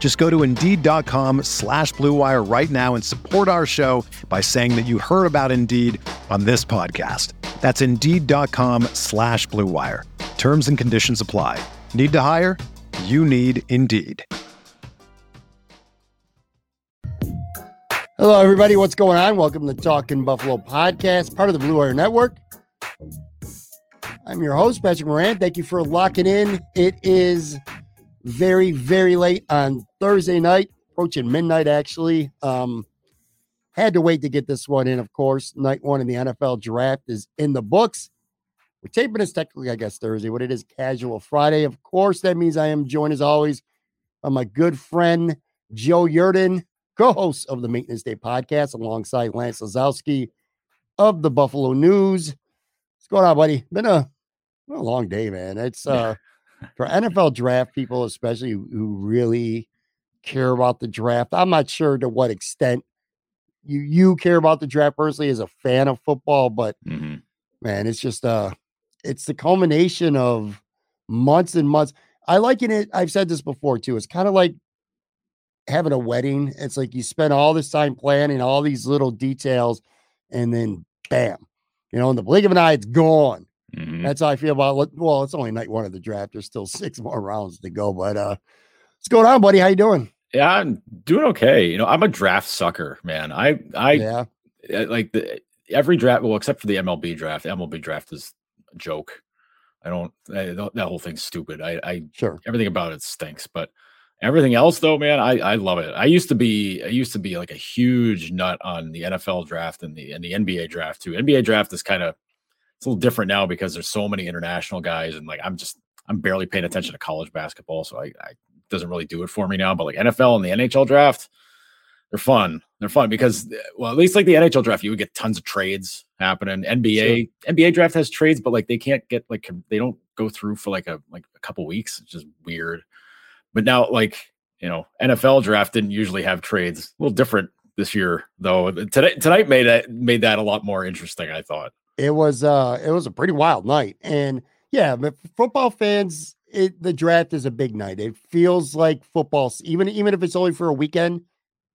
Just go to Indeed.com slash BlueWire right now and support our show by saying that you heard about Indeed on this podcast. That's Indeed.com slash BlueWire. Terms and conditions apply. Need to hire? You need Indeed. Hello, everybody. What's going on? Welcome to Talking Buffalo podcast, part of the Blue Wire Network. I'm your host, Patrick Moran. Thank you for locking in. It is very, very late on Thursday night, approaching midnight, actually. Um, had to wait to get this one in, of course. Night one in the NFL draft is in the books. We're taping this technically, I guess, Thursday, but it is casual Friday. Of course, that means I am joined as always by my good friend, Joe Yerdon co-host of the Maintenance Day podcast, alongside Lance Lysowski of the Buffalo News. What's going on, buddy? Been a, been a long day, man. It's uh for NFL draft people, especially who really care about the draft. I'm not sure to what extent you you care about the draft personally as a fan of football, but mm-hmm. man, it's just uh it's the culmination of months and months. I liken it, I've said this before too. It's kind of like having a wedding. It's like you spend all this time planning all these little details, and then bam, you know, in the blink of an eye, it's gone. Mm-hmm. That's how I feel about. Well, it's only night one of the draft. There's still six more rounds to go. But uh, what's going on, buddy? How you doing? Yeah, I'm doing okay. You know, I'm a draft sucker, man. I I yeah. like the every draft. Well, except for the MLB draft. The MLB draft is a joke. I don't. I, that whole thing's stupid. I, I sure everything about it stinks. But Everything else, though, man, I, I love it. I used to be I used to be like a huge nut on the NFL draft and the and the NBA draft too. NBA draft is kind of it's a little different now because there's so many international guys and like I'm just I'm barely paying attention to college basketball, so I, I doesn't really do it for me now. But like NFL and the NHL draft, they're fun. They're fun because eh, well, at least like the NHL draft, you would get tons of trades happening. NBA sure. NBA draft has trades, but like they can't get like they don't go through for like a like a couple weeks. It's just weird. But now, like you know, NFL draft didn't usually have trades. A little different this year, though. Today tonight made that made that a lot more interesting. I thought it was uh it was a pretty wild night, and yeah, but football fans, it, the draft is a big night. It feels like football, even even if it's only for a weekend.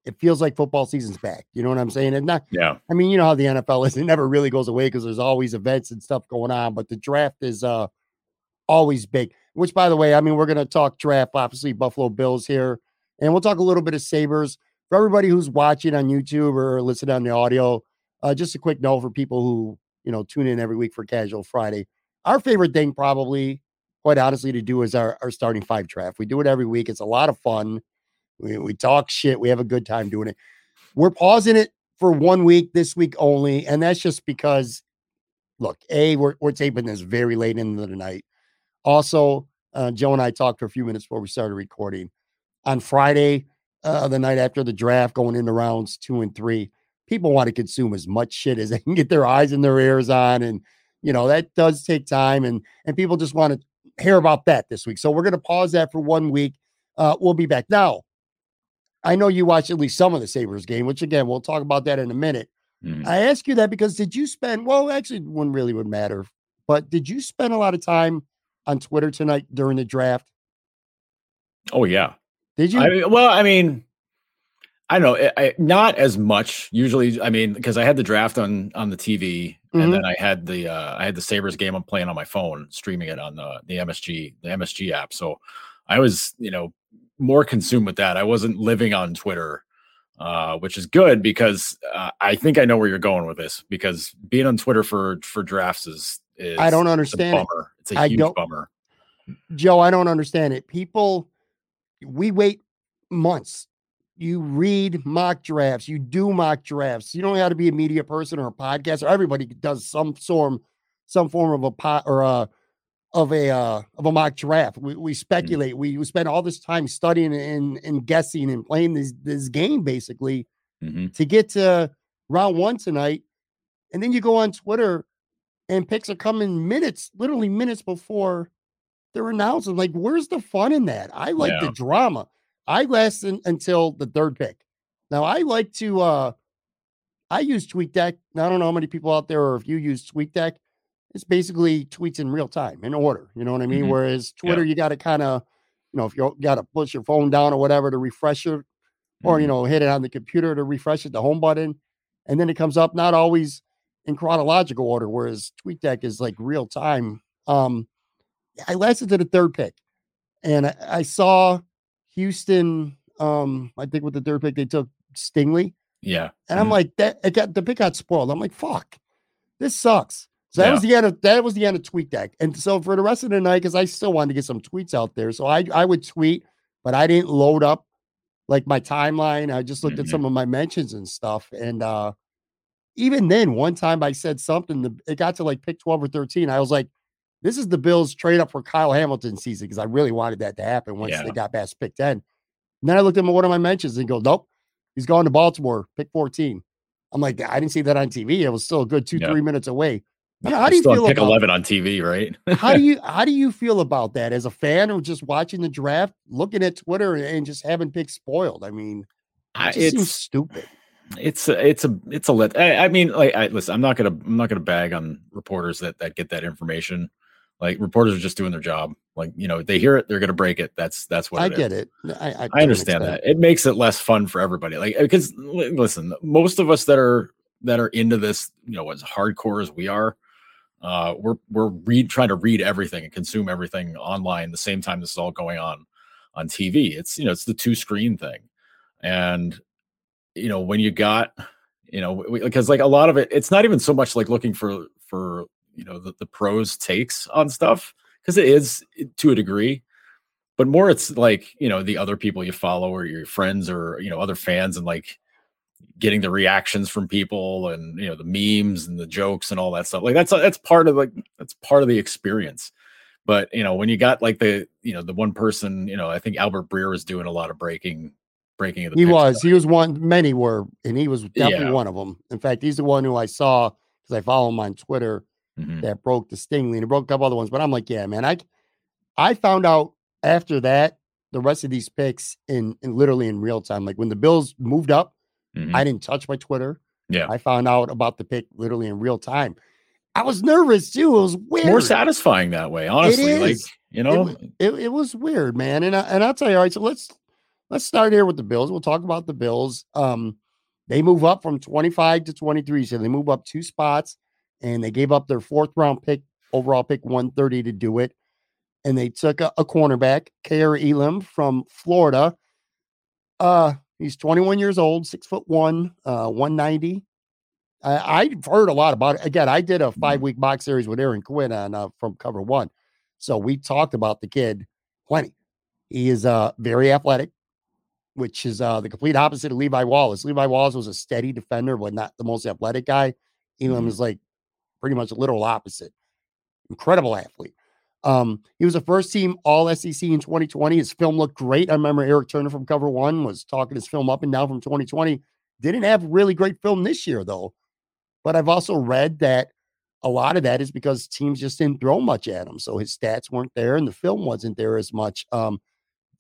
It feels like football season's back. You know what I'm saying? And not, yeah. I mean, you know how the NFL is; it never really goes away because there's always events and stuff going on. But the draft is uh always big which by the way, I mean, we're going to talk draft, obviously, Buffalo Bills here, and we'll talk a little bit of Sabres. For everybody who's watching on YouTube or listening on the audio, uh, just a quick note for people who, you know, tune in every week for Casual Friday. Our favorite thing, probably, quite honestly, to do is our, our starting five draft. We do it every week. It's a lot of fun. We, we talk shit. We have a good time doing it. We're pausing it for one week this week only. And that's just because, look, A, we're, we're taping this very late into the night. Also, uh, Joe and I talked for a few minutes before we started recording. On Friday, uh, the night after the draft, going into rounds two and three, people want to consume as much shit as they can get their eyes and their ears on, and you know that does take time, and and people just want to hear about that this week. So we're going to pause that for one week. Uh, we'll be back now. I know you watched at least some of the Sabres game, which again we'll talk about that in a minute. Mm. I ask you that because did you spend? Well, actually, one really would matter, but did you spend a lot of time? on Twitter tonight during the draft? Oh yeah. Did you? I mean, well, I mean, I don't know, I, not as much. Usually, I mean, because I had the draft on on the TV, mm-hmm. and then I had the uh, I had the Sabres game I'm playing on my phone, streaming it on the the MSG the MSG app. So I was, you know, more consumed with that. I wasn't living on Twitter uh, which is good because uh, I think I know where you're going with this. Because being on Twitter for for drafts is, is I don't understand. It's a bummer. It's a I huge bummer. Joe, I don't understand it. People, we wait months. You read mock drafts, you do mock drafts. You don't have to be a media person or a podcaster. Everybody does some form, some form of a pot or a of a uh, of a mock draft. We, we speculate. We, we spend all this time studying and, and guessing and playing this this game basically Mhm. to get to round one tonight. And then you go on Twitter and picks are coming minutes, literally minutes before they're announced. I'm like, where's the fun in that? I like Yeah. the drama. I last in, until the third pick. Now I like to uh I use TweetDeck. I don't know how many people out there or if you use TweetDeck. It's basically tweets in real time in order. You know what I mean? Mhm. Whereas Twitter, you got to kind of, you know, if you got to push your phone down or whatever to refresh it, or you Mhm. know hit it on the computer to refresh it the home button and then it comes up not always in chronological order whereas tweetdeck is like real time um i lasted to the third pick and i, I saw houston um i think with the third pick they took stingley yeah. and i'm Mhm. like that it got the pick got spoiled i'm like fuck this sucks so that was the end of that was the end of tweet deck. and so for the rest of the night because i still wanted to get some tweets out there so i i would tweet but i didn't load up like my timeline. I just looked at Mhm. some of my mentions and stuff. And uh even then, one time I said something, it got to like pick 12 or 13. I was like, this is the Bills trade up for Kyle Hamilton season because I really wanted that to happen once Yeah. they got past pick 10. And then I looked at one of my mentions and go, nope, he's going to Baltimore, pick 14. I'm like, I didn't see that on TV. It was still a good two, Yeah. three minutes away. Know, how do you feel pick about 11 on TV, right? how do you how do you feel about that as a fan or just watching the draft, looking at Twitter and just having picks spoiled? I mean, it it's stupid. it's a, it's a it's a let. I, I mean, like, I, listen, I'm not gonna I'm not gonna bag on reporters that that get that information. Like reporters are just doing their job. Like you know, they hear it, they're gonna break it. That's that's what I it is. get it. I, I, I understand that. It makes it less fun for everybody. Like because listen, most of us that are that are into this, you know, as hardcore as we are, uh, we're we're read trying to read everything and consume everything online the same time this is all going on on TV. It's you know it's the two screen thing, and you know when you got you know because like a lot of it, it's not even so much like looking for for you know the, the pros takes on stuff because it is to a degree but more it's like you know the other people you follow or your friends or you know other fans and like getting the reactions from people and you know the memes and the jokes and all that stuff like that's that's part of like that's part of the experience but you know when you got like the you know the one person you know i think albert breer was doing a lot of breaking breaking of the He was. He was one. Many were, and he was definitely Yeah. one of them. In fact, he's the one who I saw because I follow him on Twitter Mhm. that broke the Stingley and it broke a couple other ones. But I'm like, yeah, man. I I found out after that the rest of these picks in, in literally in real time. Like when the Bills moved up, Mhm. I didn't touch my Twitter. yeah I found out about the pick literally in real time. I was nervous too. It was weird. more satisfying that way honestly like you know wa- it, it was weird, man. And I, and I'll tell you, all right. So let's let's start here with the Bills. We'll talk about the Bills. Um, they move up from 25 to 23, so they move up two spots, and they gave up their fourth round pick, overall pick 130 to do it. And they took a, a cornerback, Kaiir Elam from Florida. Uh, he's 21 years old, six foot one, uh, 190. I, I've heard a lot about it. Again, I did a five week box series with Aaron Quinn on uh, from Cover One, so we talked about the kid plenty. He is uh very athletic, which is uh the complete opposite of Levi Wallace. Levi Wallace was a steady defender, but not the most athletic guy. Elam Mhm. is like pretty much a literal opposite. Incredible athlete. Um, he was a first team all SEC in 2020. His film looked great. I remember Eric Turner from Cover One was talking his film up and down from 2020. Didn't have really great film this year, though. But I've also read that a lot of that is because teams just didn't throw much at him. So his stats weren't there and the film wasn't there as much. Um,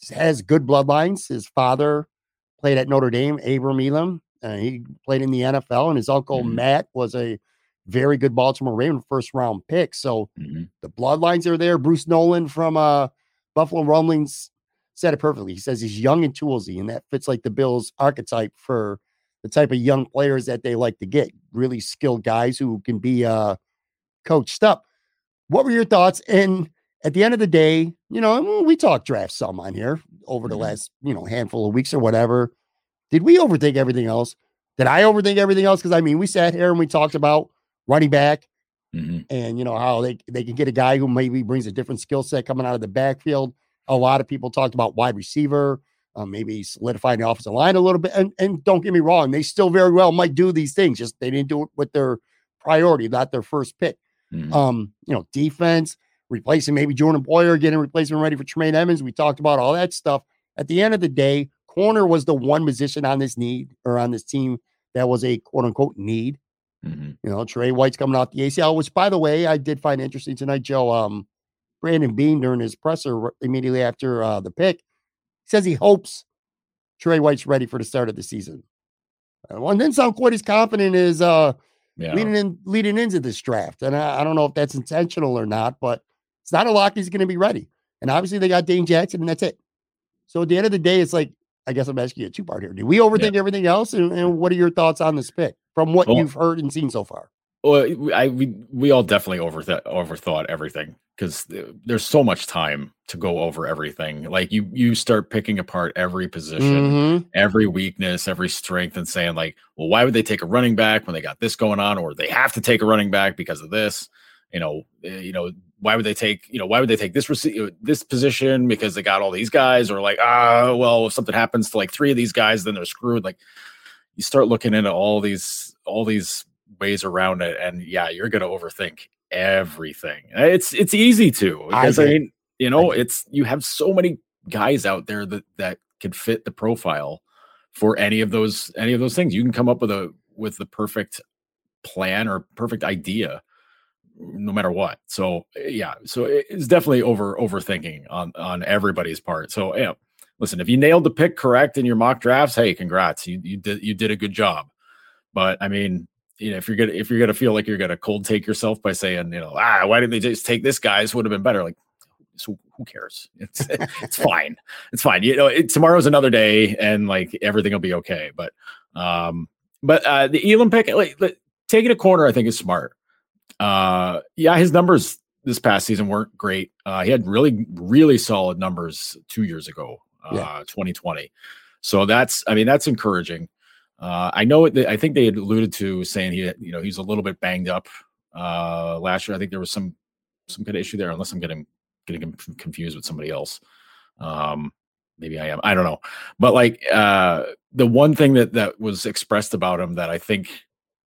has good bloodlines. His father played at Notre Dame, Abram Elam. Uh, he played in the NFL, and his uncle Mhm. Matt was a very good Baltimore Raven first round pick. So Mhm. the bloodlines are there. Bruce Nolan from uh, Buffalo Rumblings said it perfectly. He says he's young and toolsy, and that fits like the Bills' archetype for the type of young players that they like to get. Really skilled guys who can be uh, coached up. What were your thoughts? And at the end of the day, you know, we talked draft some on here over the Mhm. last, you know, handful of weeks or whatever. did we overthink everything else? Did I overthink everything else? Because I mean, we sat here and we talked about running back mm-hmm. and you know how they, they can get a guy who maybe brings a different skill set coming out of the backfield. A lot of people talked about wide receiver, uh, maybe solidifying the offensive line a little bit. And, and don't get me wrong, they still very well might do these things. Just they didn't do it with their priority, not their first pick. Mm-hmm. Um, you know, defense, replacing maybe Jordan Poyer, getting replacement ready for Tremaine Edmunds. We talked about all that stuff. At the end of the day, corner was the one position on this need or on this team that was a quote unquote need. Mm-hmm. You know, Trey White's coming off the ACL, which by the way, I did find interesting tonight, Joe. Um, Brandon Beane during his presser immediately after uh, the pick says he hopes Trey White's ready for the start of the season. Uh, well, and then sound quite as confident as uh, yeah. leading in leading into this draft. And I, I, don't know if that's intentional or not, but it's not a lock he's going to be ready. And obviously they got Dane Jackson, and that's it. So at the end of the day, it's like I guess I'm asking you a two part here. Do we overthink yeah. everything else? And, and, what are your thoughts on this pick from what well, you've heard and seen so far? Well, I we we all definitely overthought overthought everything because there's so much time to go over everything. Like you you start picking apart every position, mm-hmm. every weakness, every strength, and saying like, well, why would they take a running back when they got this going on, or they have to take a running back because of this? You know, eh, you know, why would they take you know why would they take this rece- this position because they got all these guys, or like ah, well, if something happens to like three of these guys, then they're screwed. Like you start looking into all these all these ways around it and yeah you're going to overthink everything. It's it's easy to because I, I mean you know it's you have so many guys out there that that could fit the profile for any of those any of those things. You can come up with a with the perfect plan or perfect idea no matter what so yeah so it's definitely over overthinking on on everybody's part so yeah listen if you nailed the pick correct in your mock drafts hey congrats you you did you did a good job but i mean you know, if you're gonna if you're gonna feel like you're gonna cold take yourself by saying, you know, ah, why didn't they just take this guy's would have been better? Like, so who cares? It's it's fine. It's fine. You know, it, tomorrow's another day, and like everything will be okay. But um, but uh, the Elam pick, like, like taking a corner, I think is smart. Uh, yeah, his numbers this past season weren't great. Uh, he had really really solid numbers two years ago, uh, yeah. 2020. So that's, I mean, that's encouraging. Uh, I know that I think they had alluded to saying he, you know, he's a little bit banged up uh, last year. I think there was some some kind of issue there, unless I'm getting getting confused with somebody else. Um, maybe I am. I don't know. But like uh, the one thing that that was expressed about him that I think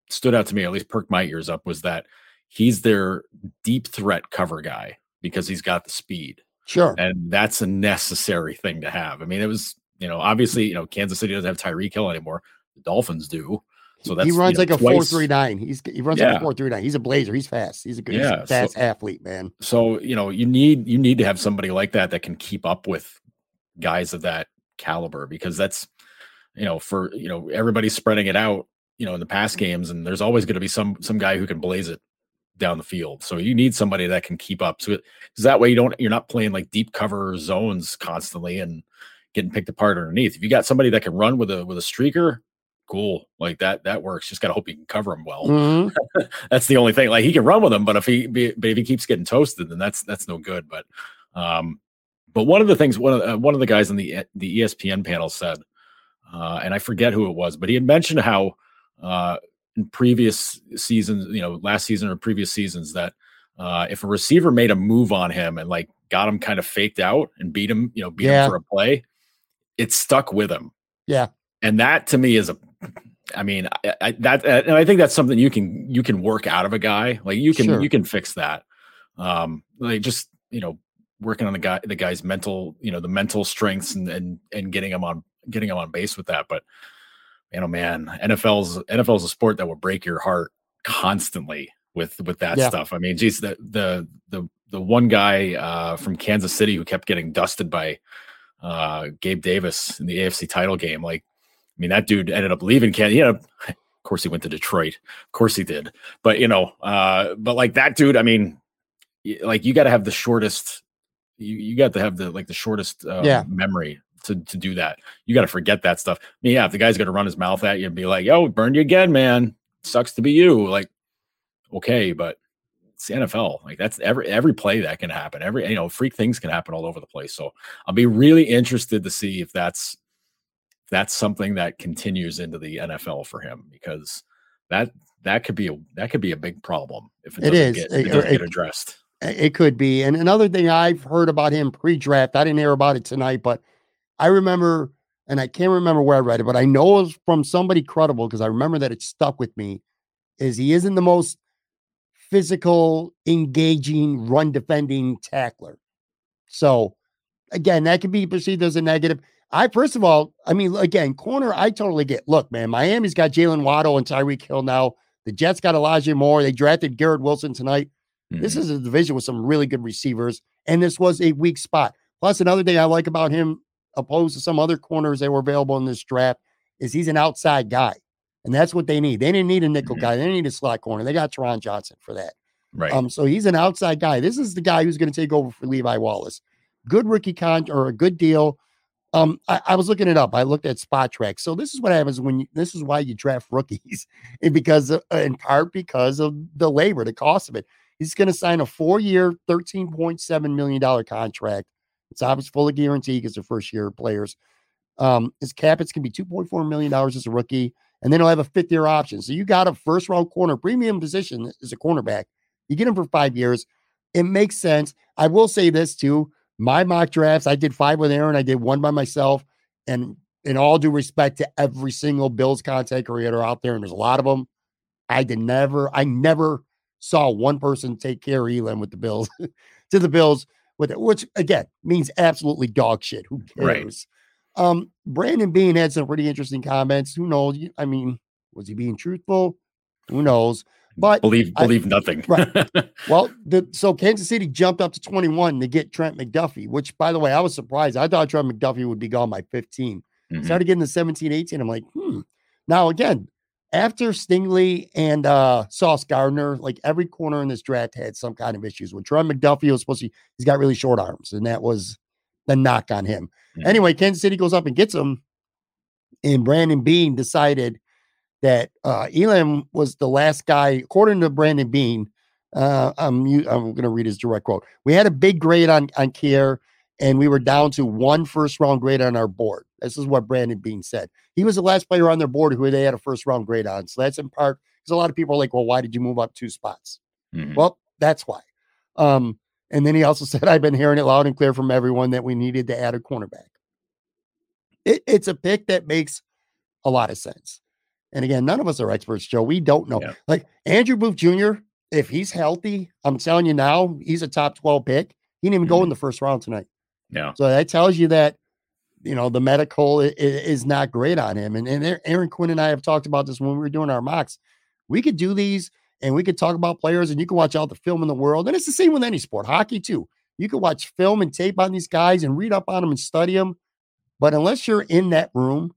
stood out to me, at least perked my ears up, was that he's their deep threat cover guy because he's got the speed. Sure. And that's a necessary thing to have. I mean, it was, you know, obviously, you know, Kansas City doesn't have Tyreek Hill anymore. The Dolphins do. So that's he runs you know, like a four three nine. He's he runs yeah. like a four three nine. He's a blazer. He's fast. He's a good yeah, fast so, athlete, man. So you know you need you need to have somebody like that that can keep up with guys of that caliber because that's you know for you know everybody's spreading it out you know in the past games and there's always going to be some some guy who can blaze it down the field. So you need somebody that can keep up. So because that way you don't you're not playing like deep cover zones constantly and getting picked apart underneath. If you got somebody that can run with a with a streaker, cool. Like that, that works. Just got to hope he can cover him well. Mm-hmm. that's the only thing. Like he can run with him, but if he, but if he keeps getting toasted, then that's, that's no good. But, um, but one of the things, one of the, uh, one of the guys in the, the ESPN panel said, uh, and I forget who it was, but he had mentioned how, uh, in previous seasons, you know, last season or previous seasons that, uh, if a receiver made a move on him and like got him kind of faked out and beat him, you know, beat yeah. him for a play, it stuck with him. Yeah. And that to me is a I mean, I, I, that, and I think that's something you can you can work out of a guy. Like you can sure. you can fix that. Um, like just you know working on the guy the guy's mental you know the mental strengths and and and getting him on getting him on base with that. But you know, man, NFL's NFL's a sport that will break your heart constantly with with that yeah. stuff. I mean, geez, the the the the one guy uh, from Kansas City who kept getting dusted by uh, Gabe Davis in the AFC title game, like I mean, that dude ended up leaving Canada. You know, of course he went to Detroit. Of course he did. But you know, uh, but like that dude, I mean, like you got to have the shortest. You you got to have the like the shortest uh, yeah. memory to to do that. You got to forget that stuff. I mean, yeah, if the guy's going to run his mouth at you and be like, "Yo, burned you again, man. Sucks to be you." Like, okay, but it's the NFL. Like that's every every play that can happen. Every you know, freak things can happen all over the place. So I'll be really interested to see if that's that's something that continues into the NFL for him because that that could be a that could be a big problem if it, it is get, it, it, get addressed. It could be. And another thing I've heard about him pre-draft, I didn't hear about it tonight, but I remember, and I can't remember where I read it, but I know it was from somebody credible because I remember that it stuck with me. Is he isn't the most physical, engaging, run defending tackler. So again, that could be perceived as a negative. I first of all, I mean, again, corner, I totally get. Look, man, Miami's got Jaylen Waddle and Tyreek Hill now. The Jets got Elijah Moore. They drafted Garrett Wilson tonight. Mm-hmm. This is a division with some really good receivers, and this was a weak spot. Plus, another thing I like about him, opposed to some other corners that were available in this draft, is he's an outside guy, and that's what they need. They didn't need a nickel mm-hmm. guy. They didn't need a slot corner. They got Taron Johnson for that. Right. Um. So he's an outside guy. This is the guy who's going to take over for Levi Wallace. Good rookie con or a good deal. Um, I, I, was looking it up. I looked at Spotrac. So this is what happens when you, this is why you draft rookies, and because uh, in part because of the labor, the cost of it. He's going to sign a four-year, thirteen point seven million dollar contract. It's obviously full of guarantee because they're first-year players. Um, his cap it's to be two point four million dollars as a rookie, and then he'll have a fifth-year option. So you got a first-round corner premium position as a cornerback. You get him for five years. It makes sense. I will say this too my mock drafts, I did five with Aaron, I did one by myself. And in all due respect to every single Bills content creator out there, and there's a lot of them, I did never, I never saw one person take care of Elam with the Bills to the Bills with it, which again means absolutely dog shit. Who cares? Right. Um, Brandon Beane had some pretty interesting comments. Who knows? I mean, was he being truthful? Who knows? But believe believe I, nothing. right. Well, the, so Kansas City jumped up to 21 to get Trent McDuffie, which by the way, I was surprised. I thought Trent McDuffie would be gone by 15. Mm-hmm. Started getting the 17, 18. I'm like, hmm. Now again, after Stingley and uh Sauce Gardner, like every corner in this draft had some kind of issues. When Trent McDuffie was supposed to, he's got really short arms, and that was the knock on him. Mm-hmm. Anyway, Kansas City goes up and gets him, and Brandon Beane decided that uh, Elam was the last guy, according to Brandon Beane. Uh, I'm I'm going to read his direct quote. We had a big grade on on Kaiir, and we were down to one first round grade on our board. This is what Brandon Beane said. He was the last player on their board who they had a first round grade on. So that's in part because a lot of people are like, well, why did you move up two spots? Mm-hmm. Well, that's why. Um, and then he also said, I've been hearing it loud and clear from everyone that we needed to add a cornerback. It, it's a pick that makes a lot of sense. And again, none of us are experts, Joe. We don't know. Yeah. Like Andrew Booth Jr., if he's healthy, I'm telling you now, he's a top 12 pick. He didn't even mm-hmm. go in the first round tonight. Yeah. So that tells you that, you know, the medical is, not great on him. And, and Aaron Quinn and I have talked about this when we were doing our mocks. We could do these and we could talk about players and you can watch all the film in the world. And it's the same with any sport, hockey too. You can watch film and tape on these guys and read up on them and study them. But unless you're in that room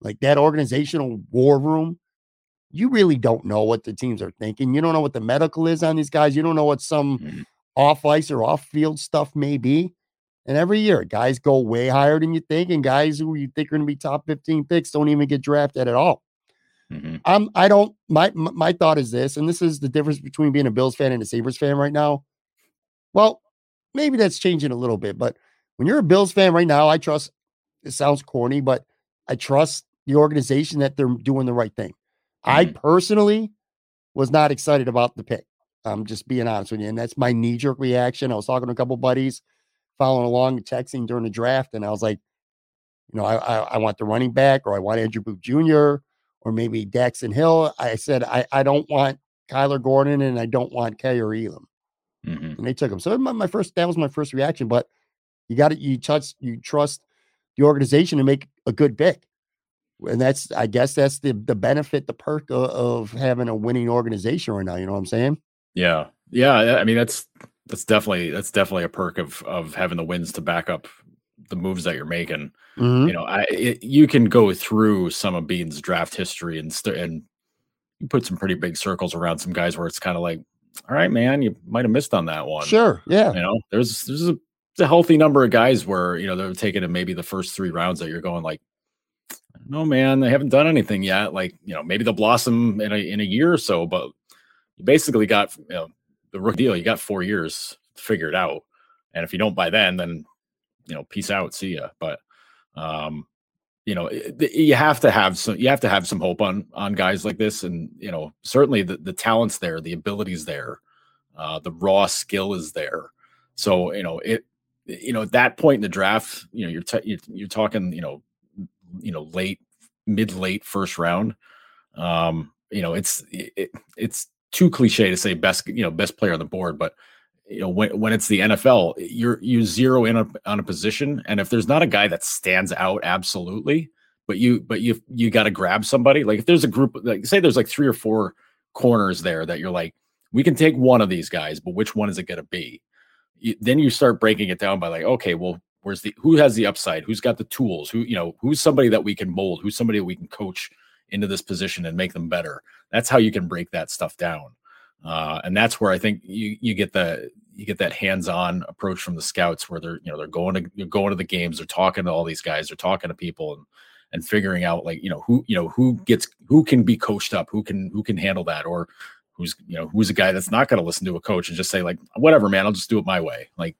like that organizational war room, you really don't know what the teams are thinking. You don't know what the medical is on these guys. You don't know what some mm-hmm. off ice or off field stuff may be. And every year, guys go way higher than you think, and guys who you think are going to be top 15 picks don't even get drafted at all. Mm-hmm. Um, I don't. My my thought is this, and this is the difference between being a Bills fan and a Sabres fan right now. Well, maybe that's changing a little bit, but when you're a Bills fan right now, I trust. It sounds corny, but I trust the organization that they're doing the right thing. Mm-hmm. I personally was not excited about the pick. I'm just being honest with you. And that's my knee jerk reaction. I was talking to a couple buddies following along, and texting during the draft, and I was like, you know, I, I, I want the running back or I want Andrew Booth Jr. or maybe Daxton Hill. I said, I, I don't want Kyler Gordon and I don't want Kaiir Elam. Mm-hmm. And they took him. So my, my first, that was my first reaction. But you got to, you touch, you trust the organization to make a good pick and that's I guess that's the the benefit, the perk of, of, having a winning organization right now. You know what I'm saying? Yeah, yeah. I mean, that's that's definitely that's definitely a perk of of having the wins to back up the moves that you're making. Mm-hmm. You know, I it, you can go through some of Beane's draft history and st- and put some pretty big circles around some guys where it's kind of like, all right, man, you might have missed on that one. Sure, yeah. You know, there's there's a, a healthy number of guys where you know they're taking in maybe the first three rounds that you're going like no man, they haven't done anything yet. Like, you know, maybe they'll blossom in a in a year or so, but you basically got you know the rookie deal, you got four years to figure it out. And if you don't by then, then you know, peace out, see ya. But um you know, you have to have some you have to have some hope on on guys like this, and you know, certainly the the talents there, the abilities there, uh, the raw skill is there. So you know it. You know, at that point in the draft, you know, you're t- you're, you're talking, you know, you know, late, mid late first round. Um, you know, it's it, it's too cliche to say best, you know, best player on the board, but you know when, when it's the NFL, you're you zero in a, on a position, and if there's not a guy that stands out absolutely, but you but you you got to grab somebody. Like if there's a group, like say there's like three or four corners there that you're like, we can take one of these guys, but which one is it going to be? You, then you start breaking it down by like, okay, well, where's the who has the upside? Who's got the tools? Who you know who's somebody that we can mold? Who's somebody that we can coach into this position and make them better? That's how you can break that stuff down. Uh, and that's where I think you you get the you get that hands-on approach from the scouts where they're you know they're going to you're going to the games they're talking to all these guys they're talking to people and and figuring out like you know who you know who gets who can be coached up who can who can handle that or who's you know who's a guy that's not going to listen to a coach and just say like whatever man i'll just do it my way like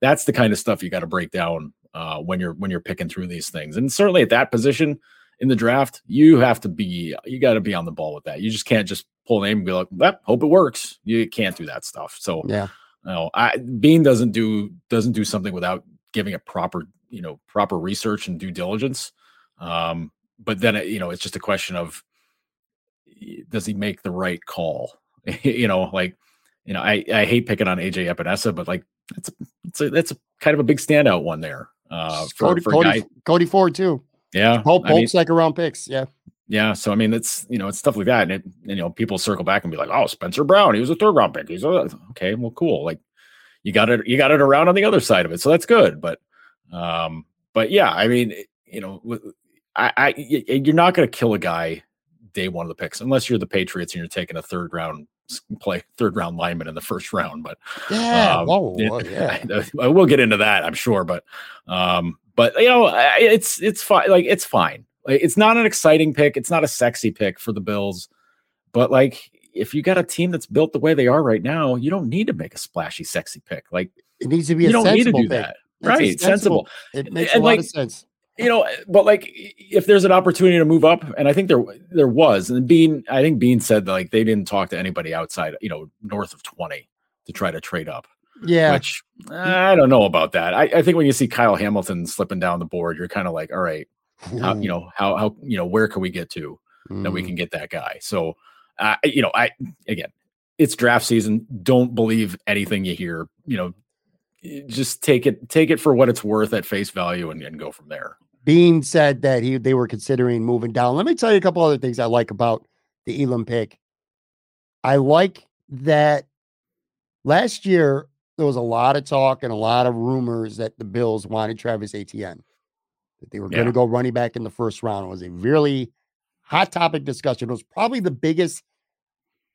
that's the kind of stuff you got to break down uh, when you're when you're picking through these things and certainly at that position in the draft you have to be you got to be on the ball with that you just can't just pull a name and be like well, hope it works you can't do that stuff so yeah you know, I, Beane doesn't do doesn't do something without giving it proper, you know, proper research and due diligence. Um, but then you know, it's just a question of does he make the right call? you know, like you know, I I hate picking on AJ Epenesa, but like it's a, it's a that's a kind of a big standout one there. Uh, for, Cody, for Cody, guy. Cody Ford too. Yeah, both, both I mean, second round picks. Yeah, yeah. So I mean, it's you know, it's stuff like that, and it, you know, people circle back and be like, "Oh, Spencer Brown, he was a third round pick. He's a, okay, well, cool. Like you got it, you got it around on the other side of it, so that's good. But, um, but yeah, I mean, you know, I, I you're not going to kill a guy day one of the picks unless you're the Patriots and you're taking a third round play third round lineman in the first round. But yeah, um, whoa, whoa, yeah. I, I, will get into that, I'm sure. But, um, but you know, it's it's fine. Like it's fine. Like, it's not an exciting pick. It's not a sexy pick for the Bills, but like if you got a team that's built the way they are right now, you don't need to make a splashy, sexy pick. Like it needs to be. You don't need to do pick. that, right? Sensible. It makes and a lot like, of sense. You know, but like if there's an opportunity to move up, and I think there there was, and Beane, I think Beane said that like they didn't talk to anybody outside, you know, north of twenty to try to trade up. Yeah. Which I don't know about that. I, I think when you see Kyle Hamilton slipping down the board, you're kind of like, all right, how, you know, how, how, you know, where can we get to mm. that we mm. can get that guy? So, uh, you know, I, again, it's draft season. Don't believe anything you hear, you know, just take it, take it for what it's worth at face value and, and go from there. Beane said that he, they were considering moving down. Let me tell you a couple other things I like about the Elam pick. I like that last year there was a lot of talk and a lot of rumors that the Bills wanted Travis Etienne, that they were yeah. going to go running back in the first round. It was a really hot topic discussion. It was probably the biggest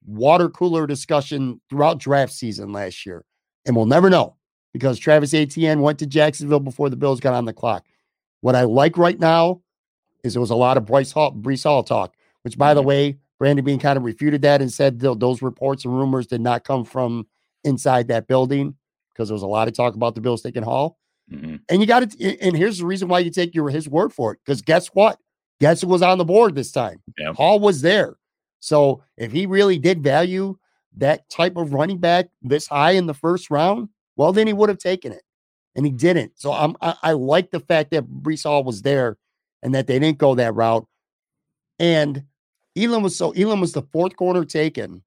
water cooler discussion throughout draft season last year. And we'll never know because Travis Etienne went to Jacksonville before the Bills got on the clock. What I like right now is there was a lot of Bryce Hall, Breece Hall talk, which, by the mm-hmm. way, Brandon Beane kind of refuted that and said those reports and rumors did not come from inside that building because there was a lot of talk about the Bills taking Hall. Mm-hmm. And you got to, and here's the reason why you take your his word for it. Because guess what? Guess who was on the board this time? Yeah. Hall was there. So if he really did value that type of running back this high in the first round, well, then he would have taken it. And he didn't. So I'm I, I like the fact that Breece Hall was there and that they didn't go that route. And Elam was so Elam was the fourth corner taken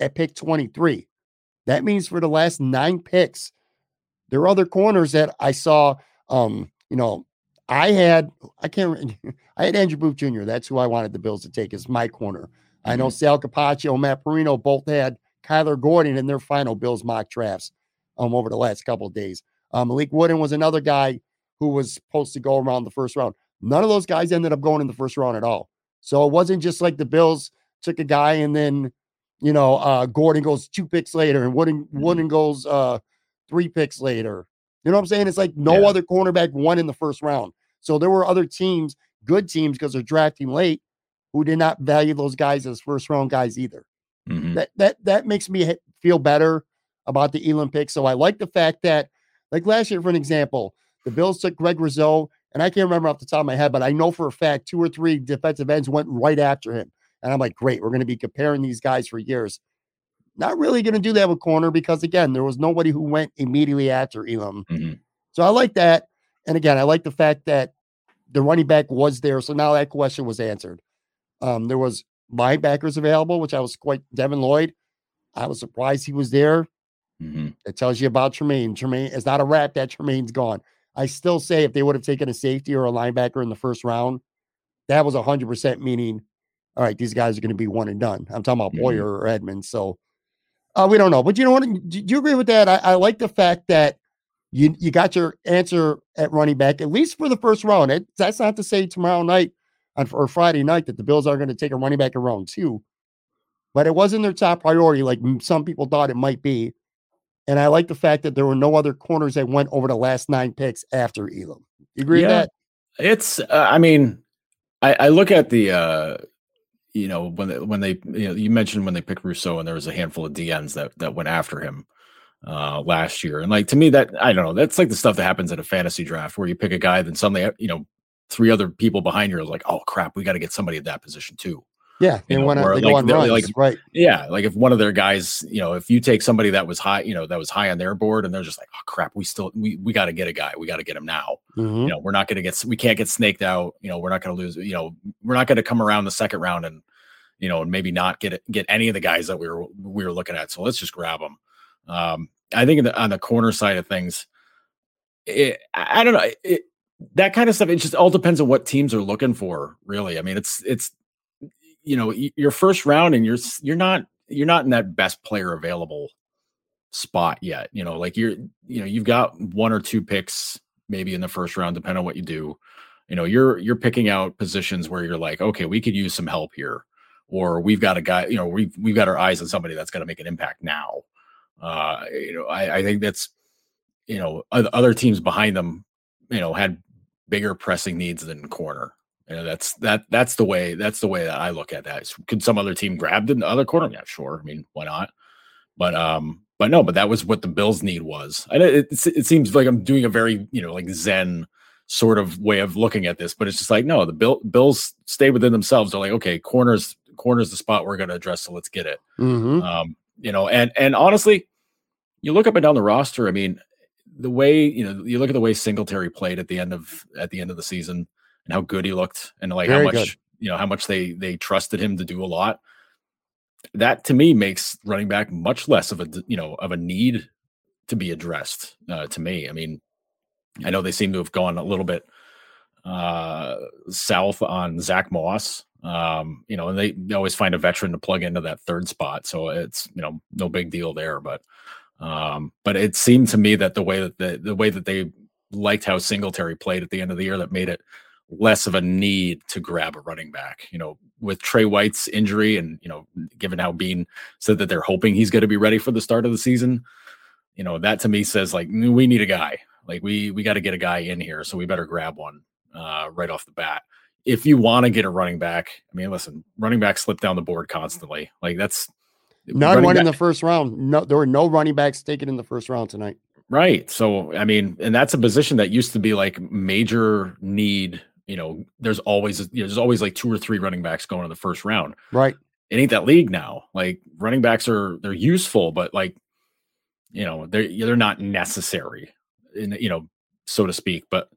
at pick 23. That means for the last nine picks, there are other corners that I saw. Um, you know, I had I can't I had Andrew Booth Jr. That's who I wanted the Bills to take as my corner. Mm-hmm. I know mm-hmm. Sal Capaccio, Matt Parrino both had Kyler Gordon in their final Bills mock drafts um over the last couple of days. Um, Malik Wooden was another guy who was supposed to go around the first round. None of those guys ended up going in the first round at all. So it wasn't just like the Bills took a guy and then you know, uh, Gordon goes two picks later and Wooden, mm-hmm. Wooden goes uh, three picks later. You know what I'm saying? It's like no yeah. other cornerback won in the first round. So there were other teams, good teams, because they're drafting late, who did not value those guys as first round guys either. Mm-hmm. That that that makes me feel better about the Elam pick. So I like the fact that, like last year, for an example, the Bills took Greg Rousseau, and I can't remember off the top of my head, but I know for a fact two or three defensive ends went right after him. And I'm like, great, we're going to be comparing these guys for years. Not really going to do that with corner because, again, there was nobody who went immediately after Elam. Mm-hmm. So I like that. And again, I like the fact that the running back was there. So now that question was answered. Um, there was linebackers available, which I was quite Devin Lloyd. I was surprised he was there. Mm-hmm. It tells you about Tremaine. Tremaine is not a wrap that Tremaine's gone. I still say if they would have taken a safety or a linebacker in the first round, that was 100% meaning, all right, these guys are going to be one and done. I'm talking about mm-hmm. Poyer or Edmunds. So uh, we don't know. But you know what? Do you agree with that? I, I like the fact that you you got your answer at running back, at least for the first round. It, that's not to say tomorrow night on, or Friday night that the Bills are going to take a running back in round two, but it wasn't their top priority like some people thought it might be. And I like the fact that there were no other corners that went over the last nine picks after Elam. You agree yeah, with that? It's, uh, I mean, I, I, look at the, uh, you know, when they, when they, you know, you mentioned when they picked Rousseau and there was a handful of DNs that that went after him uh last year. And like to me, that I don't know, that's like the stuff that happens at a fantasy draft where you pick a guy, then suddenly, you know, three other people behind you are like, oh crap, we got to get somebody at that position too. Yeah, they want to like, like right? Yeah, like if one of their guys, you know, if you take somebody that was high, you know, that was high on their board, and they're just like, oh crap, we still we we got to get a guy, we got to get him now. Mm-hmm. You know, we're not going to get, we can't get snaked out. You know, we're not going to lose. You know, we're not going to come around the second round and you know, and maybe not get get any of the guys that we were we were looking at. So let's just grab them. Um, I think the, on the corner side of things, it, I don't know. It, that kind of stuff. It just all depends on what teams are looking for. Really, I mean, it's it's you know your first round, and you're you're not you're not in that best player available spot yet. You know, like you're you know you've got one or two picks maybe in the first round, depending on what you do. You know, you're you're picking out positions where you're like, okay, we could use some help here, or we've got a guy. You know, we've we've got our eyes on somebody that's going to make an impact now. Uh, you know, I, I think that's you know other teams behind them, you know, had bigger pressing needs than corner. You know, that's that that's the way that's the way that I look at that. Could some other team grab the other corner? Yeah, sure. I mean, why not? But um, but no, but that was what the Bills' need was. And it, it, it seems like I'm doing a very you know like Zen sort of way of looking at this, but it's just like no, the Bill, Bills stay within themselves. They're like, okay, corners corners the spot we're going to address, so let's get it. Mm-hmm. Um, you know, and and honestly, you look up and down the roster. I mean, the way you know, you look at the way Singletary played at the end of at the end of the season and how good he looked, and like Very how much good. you know how much they they trusted him to do a lot. That to me makes running back much less of a you know of a need to be addressed. Uh, to me, I mean, I know they seem to have gone a little bit uh, south on Zach Moss. Um, you know, and they, they always find a veteran to plug into that third spot. So it's, you know, no big deal there. But um, but it seemed to me that the way that the, the way that they liked how Singletary played at the end of the year that made it less of a need to grab a running back. You know, with Trey White's injury and, you know, given how Beane said that they're hoping he's going to be ready for the start of the season, you know, that to me says like we need a guy. Like we we got to get a guy in here, so we better grab one uh, right off the bat. If you want to get a running back, I mean, listen, running back slip down the board constantly. Like that's not one back. in the first round. No, there were no running backs taken in the first round tonight. Right. So I mean, and that's a position that used to be like major need. You know, there's always you know, there's always like two or three running backs going in the first round. Right. It ain't that league now. Like running backs are they're useful, but like you know they're they're not necessary, in you know so to speak. But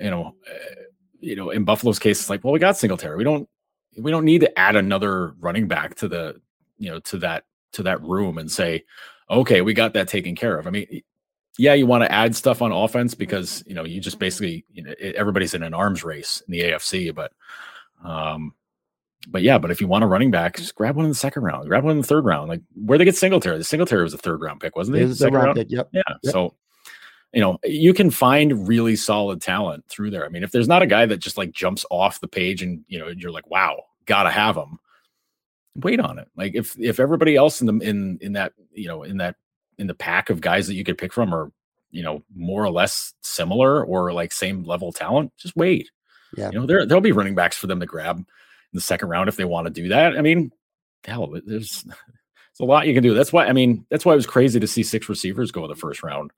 you know, uh, you know, in Buffalo's case, it's like, well, we got Singletary. We don't we don't need to add another running back to the you know to that to that room and say, okay, we got that taken care of. I mean, yeah, you want to add stuff on offense because you know you just basically you know everybody's in an arms race in the AFC, but um, but yeah, but if you want a running back, just grab one in the second round, grab one in the third round. Like where they get Singletary, the Singletary was a third round pick, wasn't it? it second round, pick, yep. Yeah. Yep. So you know you can find really solid talent through there. I mean, if there's not a guy that just like jumps off the page and you know you're like, wow, gotta have him wait on it. Like if if everybody else in the in in that you know in that in the pack of guys that you could pick from are you know more or less similar or like same level talent, just wait. Yeah, you know there there'll be running backs for them to grab in the second round if they want to do that. I mean, hell, there's there's a lot you can do. That's why I mean that's why it was crazy to see six receivers go in the first round.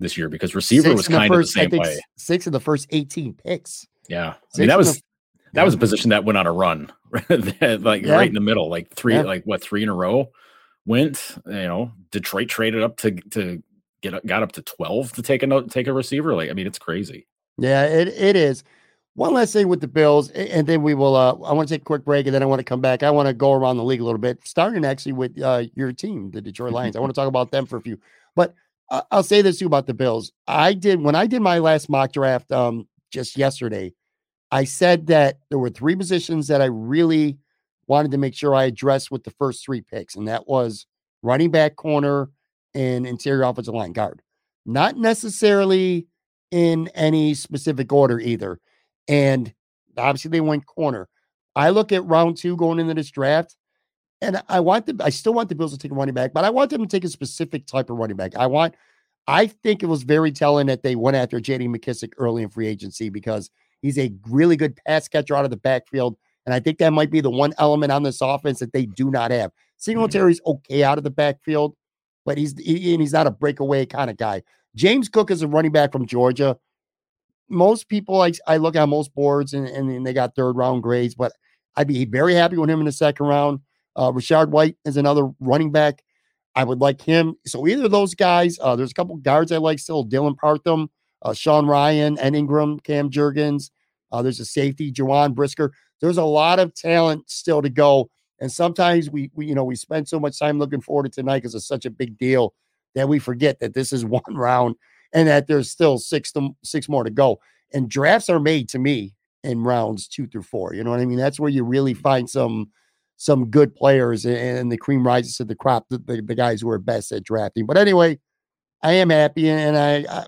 this year because receiver six was kind first, of the same way. Six of the first 18 picks. Yeah. I mean, that was the, that yeah. was a position that went on a run, like yeah. right in the middle, like three, yeah. like what, three in a row went, you know, Detroit traded up to, to get, got up to 12 to take a note, take a receiver. Like, I mean, it's crazy. Yeah, it, it is. One last thing with the Bills, and then we will. Uh, I want to take a quick break, and then I want to come back. I want to go around the league a little bit, starting actually with uh, your team, the Detroit Lions. I want to talk about them for a few. But uh, I'll say this too about the Bills. I did when I did my last mock draft um, just yesterday. I said that there were three positions that I really wanted to make sure I addressed with the first three picks, and that was running back, corner, and interior offensive line guard. Not necessarily in any specific order either. And obviously they went corner. I look at round two going into this draft, and I want them, I still want the Bills to take a running back, but I want them to take a specific type of running back. I want, I think it was very telling that they went after JD McKissic early in free agency because he's a really good pass catcher out of the backfield. And I think that might be the one element on this offense that they do not have. Mm-hmm. Singletary's okay out of the backfield, but he's he, and he's not a breakaway kind of guy. James Cook is a running back from Georgia most people I, I look at most boards and, and they got third round grades, but I'd be very happy with him in the second round. Uh, Rachaad White is another running back. I would like him. So either of those guys, uh, there's a couple guards I like still. Dylan Parham, uh, Sean Rhyan, and Ingram, Cam Jurgens. Uh, there's a safety, Juwan Brisker. There's a lot of talent still to go. And sometimes we, we, you know, we spend so much time looking forward to tonight because it's such a big deal that we forget that this is one round and that there's still six to, six more to go. And drafts are made to me in rounds two through four. You know what I mean? That's where you really find some some good players and the cream rises to the crop, the, the, the guys who are best at drafting. But anyway, I am happy and I, I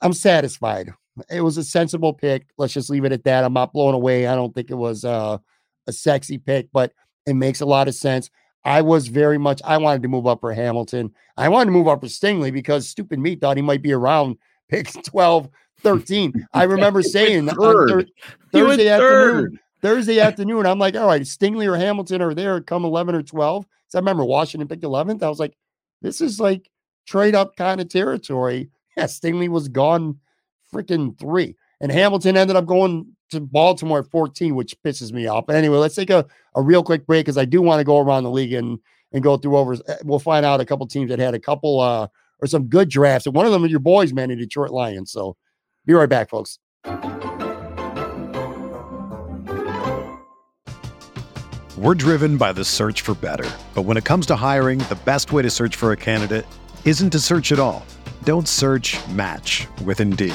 I'm satisfied. It was a sensible pick. Let's just leave it at that. I'm not blown away. I don't think it was uh, a sexy pick, but it makes a lot of sense. I was very much, I wanted to move up for Hamilton. I wanted to move up for Stingley because stupid me thought he might be around pick 12, 13. I remember saying third. Thursday afternoon. Thursday afternoon, I'm like, all right, Stingley or Hamilton are there come 11 or 12. So I remember Washington picked 11th. I was like, this is like trade up kind of territory. Yeah, Stingley was gone freaking three. And Hamilton ended up going to Baltimore at 14, which pisses me off. But anyway, let's take a, a real quick break because I do want to go around the league and and go through over. Eh, we'll find out a couple teams that had a couple uh or some good drafts. And one of them is your boys, man, the Detroit Lions. So be right back, folks. We're driven by the search for better. But when it comes to hiring, the best way to search for a candidate isn't to search at all. Don't search match with Indeed.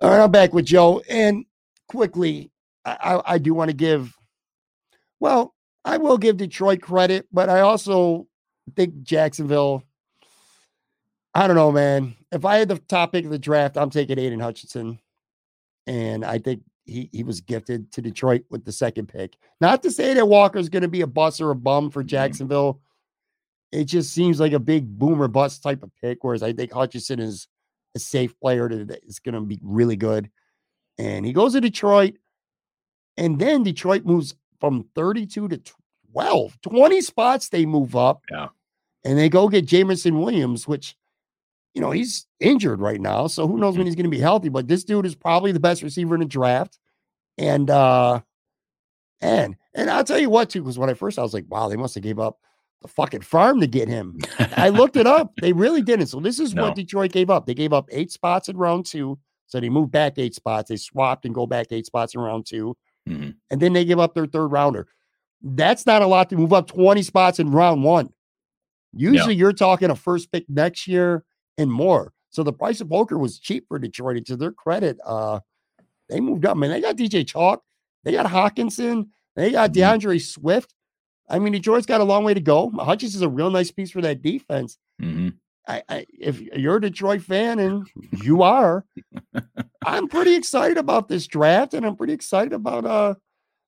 All right, I'm back with Joe. And quickly, I, I do want to give, well, I will give Detroit credit, but I also think Jacksonville, I don't know, man. If I had the top pick of the draft, I'm taking Aidan Hutchinson. And I think he he was gifted to Detroit with the second pick. Not to say that Walker's going to be a bust or a bum for Mhm. Jacksonville. It just seems like a big boomer bust type of pick. Whereas I think Hutchinson is a safe player that is going to be really good. And he goes to Detroit, and then Detroit moves from 32 to 12, 20 spots. They move up, Yeah. and they go get Jameson Williams, which you know, he's injured right now. So who knows when he's going to be healthy, but this dude is probably the best receiver in the draft. And uh and and I'll tell you what too, because when I first I was like, wow, they must have gave up the fucking farm to get him. I looked it up. They really didn't. So this is No. what Detroit gave up. They gave up eight spots in round two. So they moved back eight spots. They swapped and go back eight spots in round two. Mhm. And then they give up their third rounder. That's not a lot to move up 20 spots in round one. Usually you're talking a first pick next year and more. So the price of poker was cheap for Detroit. And to their credit, uh, they moved up. Man, they got DJ Chark, they got Hockenson, they got Mhm. DeAndre Swift. I mean, Detroit's got a long way to go. Hutchins is a real nice piece for that defense. Mhm. I, I if you're a Detroit fan and you are, I'm pretty excited about this draft, and I'm pretty excited about uh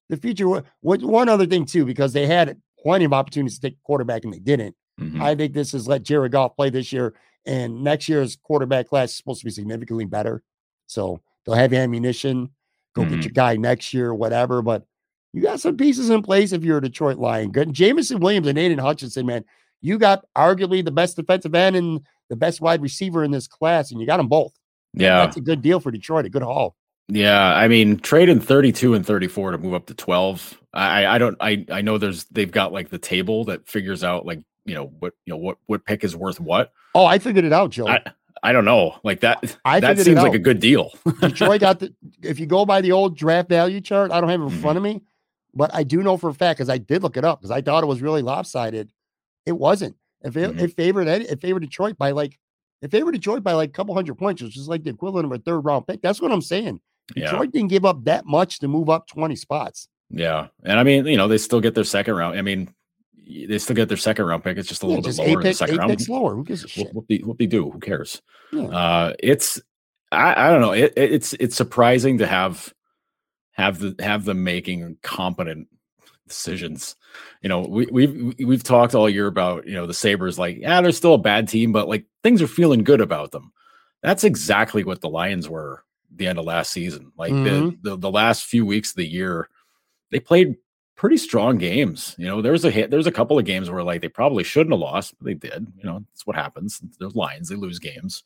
the future. What, what one other thing too, because they had plenty of opportunities to take quarterback and they didn't. Mhm. I think this is let Jared Goff play this year, and next year's quarterback class is supposed to be significantly better. So they'll have ammunition. Go get Mhm. your guy next year, whatever. But you got some pieces in place if you're a Detroit Lion. Good. Jameson Williams and Aidan Hutchinson, man. You got arguably the best defensive end and the best wide receiver in this class, and you got them both. yeah. That's a good deal for Detroit, a good haul. Yeah, I mean, trading 32 and 34 to move up to 12. I I don't I I know there's they've got like the table that figures out like, you know, what you know what what pick is worth what. Oh, I figured it out, Joe. I I don't know. Like that I that seems like a good deal. Detroit got the if you go by the old draft value chart, I don't have it in Mhm. front of me, but I do know for a fact because I did look it up because I thought it was really lopsided. It wasn't. If it, Mhm. it favored it favored Detroit by like it favored Detroit by like a couple hundred points, which is like the equivalent of a third round pick. That's what I'm saying. yeah. Detroit didn't give up that much to move up 20 spots. Yeah. And I mean, you know, they still get their second round. I mean, they still get their second round pick. It's just a Yeah, little just bit lower in the second round. picks lower. Who gives a What, shit? what, they, what they do, who cares? Yeah. Uh, it's I, I don't know. It, it- it's it's surprising to have have the have them making competent decisions. You know, we, we've we've talked all year about you know the Sabres. Like, yeah, they're still a bad team, but like things are feeling good about them. That's exactly what the Lions were the end of last season. Like Mhm. the, the the last few weeks of the year, they played pretty strong games. You know, there was a hit, there was a couple of games where like they probably shouldn't have lost, but they did. You know, that's what happens. Those Lions, they lose games.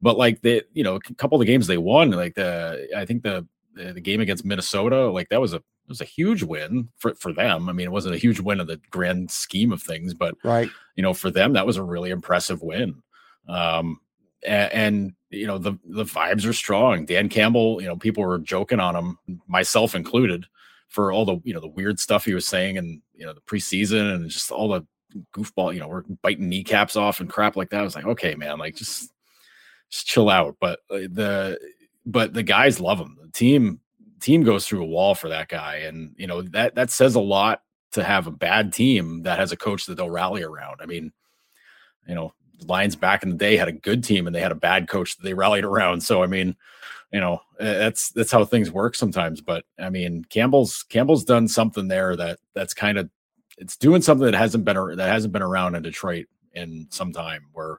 But like they, you know, a couple of the games they won, like the I think the the, game against Minnesota, like that was a it was a huge win for for them. I mean, it wasn't a huge win in the grand scheme of things, but Right. you know, for them, that was a really impressive win. Um, and, and you know, the the vibes are strong. Dan Campbell, you know, people were joking on him, myself included, for all the you know the weird stuff he was saying and you know the preseason and just all the goofball, you know, we're biting kneecaps off and crap like that. I was like, okay, man, like just just chill out. But uh, the but the guys love him. The team team goes through a wall for that guy, and you know that that says a lot to have a bad team that has a coach that they'll rally around. I mean, you know, Lions back in the day had a good team and they had a bad coach that they rallied around. So I mean, you know, that's that's how things work sometimes. But I mean, Campbell's Campbell's done something there that that's kind of it's doing something that hasn't been that hasn't been around in Detroit in some time where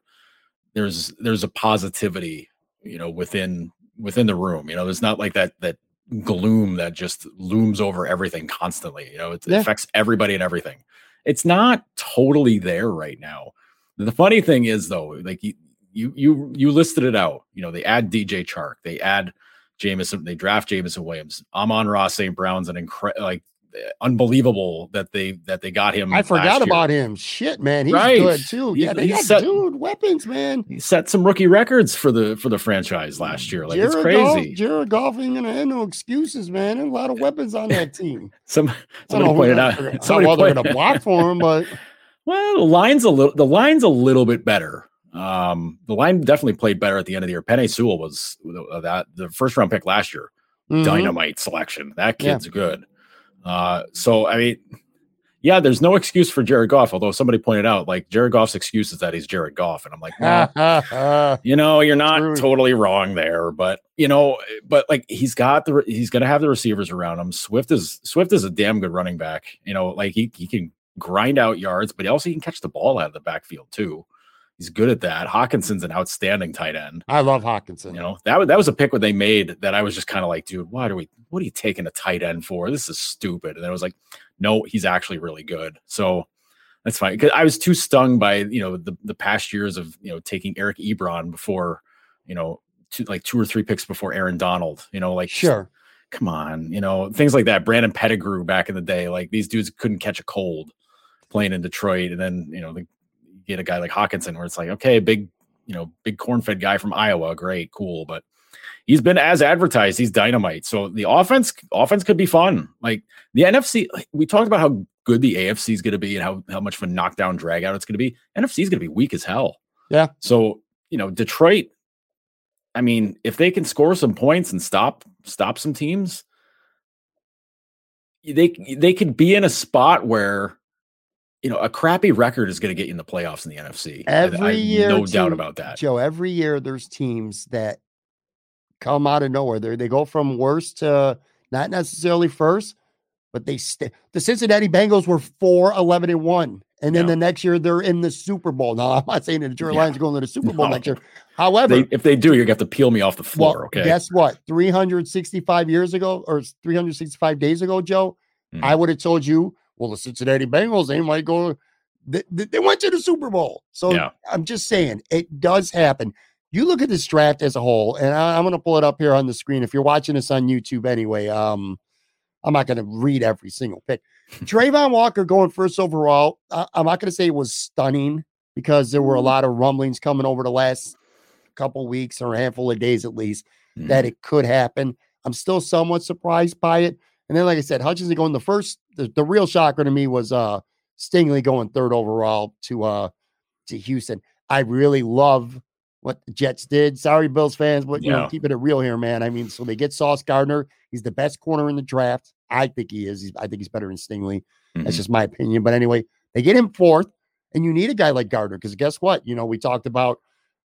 there's there's a positivity, you know, within within the room. You know, there's not like that that gloom that just looms over everything constantly. You know, it Yeah. affects everybody and everything. It's not totally there right now. The funny thing is though, like you you you you listed it out. You know, they add DJ Chark, they add Jameson, they draft Jameson Williams. Amon-Ra St. Brown's an incredible like unbelievable that they that they got him. I forgot about him. Shit, man. He's Right. good too. He- Yeah, they he got set- dude weapons, man. He set some rookie records for the for the franchise last year. Like it's crazy. Goff, Jared Goff ain't gonna have no excuses, man. There's a lot of weapons on that team. Some somebody pointed out. Somebody well they're pointed, gonna block for him, but well, the line's a little the line's a little bit better. Um, the line definitely played better at the end of the year. Penei Sewell was uh, that the first round pick last year. mhm. Dynamite selection. That Yeah. kid's good. Uh, so I mean, yeah, there's no excuse for Jared Goff. Although somebody pointed out, like Jared Goff's excuse is that he's Jared Goff, and I'm like, you know, you're not True. totally wrong there, but you know, but like he's got the he's gonna have the receivers around him. Swift is Swift is a damn good running back. You know, like he he can grind out yards, but he also can catch the ball out of the backfield too. He's good at that. Hockenson's an outstanding tight end. I love Hockenson. You know that was that was a pick what they made that I was just kind of like, dude, why do we? What are you taking a tight end for? This is stupid. And I was like, no, he's actually really good. So that's fine because I was too stung by you know the the past years of you know taking Eric Ebron before you know two, like two or three picks before Aaron Donald. You know, like sure. Come on, you know things like that. Brandon Pettigrew back in the day, like these dudes couldn't catch a cold playing in Detroit, and then you know the get a guy like Hockenson where it's like, okay, big, you know, big corn fed guy from Iowa, great, cool, but he's been as advertised. He's dynamite. So the offense, offense could be fun. Like the NFC, we talked about how good the AFC is going to be and how how much of a knockdown drag out it's going to be. NFC is going to be weak as hell. Yeah. So you know, Detroit. I mean, if they can score some points and stop stop some teams, they they could be in a spot where you know, a crappy record is going to get you in the playoffs in the NFC. Every year, no team, doubt about that. Joe, every year there's teams that come out of nowhere. They they go from worst to not necessarily first, but they stay. The Cincinnati Bengals were 4 11 and 1. And then yeah. the next year they're in the Super Bowl. Now, I'm not saying that the Detroit yeah. Lions are going to the Super Bowl no. next year. However, they, if they do, you're going to have to peel me off the floor. Well, okay. Guess what? 365 years ago or 365 days ago, Joe, mm. I would have told you well, the Cincinnati Bengals, ain't might go. They, they went to the Super Bowl. So yeah. I'm just saying it does happen. You look at this draft as a whole, and I, am going to pull it up here on the screen. If you're watching this on YouTube anyway, um, I'm not going to read every single pick. Travon Walker going first overall. I, I'm not going to say it was stunning because there were a mm-hmm. lot of rumblings coming over the last couple weeks or a handful of days at least mm-hmm. that it could happen. I'm still somewhat surprised by it. And then, like I said, Hutchinson going the first, the, the real shocker to me was uh Stingley going third overall to uh to Houston. I really love what the Jets did. Sorry, Bills fans, but you yeah. know, keeping it real here, man. I mean, so they get Sauce Gardner. He's the best corner in the draft. I think he is. He's, I think he's better than Stingley. Mm-hmm. That's just my opinion. But anyway, they get him fourth, and you need a guy like Gardner because guess what? You know, we talked about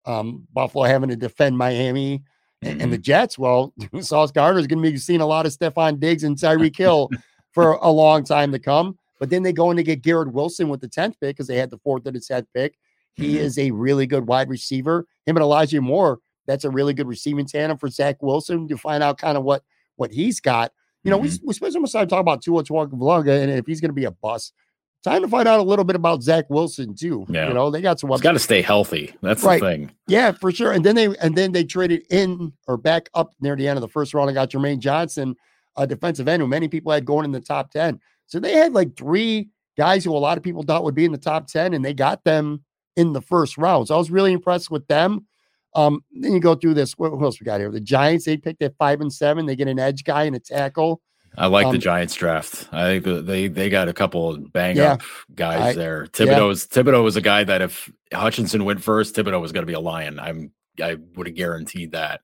um, Buffalo having to defend Miami Mm-hmm. And the Jets, well, Sauce Gardner is going to be seeing a lot of Stefon Diggs and Tyreek Hill for a long time to come. But then they go in to get Garrett Wilson with the 10th pick because they had the fourth and the 10th pick. He mm-hmm. is a really good wide receiver. Him and Elijah Moore, that's a really good receiving tandem for Zach Wilson to find out kind of what what he's got. You know, mm-hmm. we, we spent so much time talking about Tua Tagovailoa and if he's going to be a bust. Time to find out a little bit about Zach Wilson too. Yeah. You know, they got some. He's got to stay healthy. That's right. the thing. Yeah, for sure. And then they and then they traded in or back up near the end of the first round and got Jermaine Johnson, a defensive end who many people had going in the top ten. So they had like three guys who a lot of people thought would be in the top ten, and they got them in the first round. So I was really impressed with them. Um, then you go through this. What, what else we got here? The Giants they picked at five and seven. They get an edge guy and a tackle. I like um, the Giants draft. I think they they got a couple bang yeah, up guys I, there. Thibodeaux's yeah. Thibodeaux was a guy that if Hutchinson went first, Thibodeaux was going to be a lion. I'm I would have guaranteed that.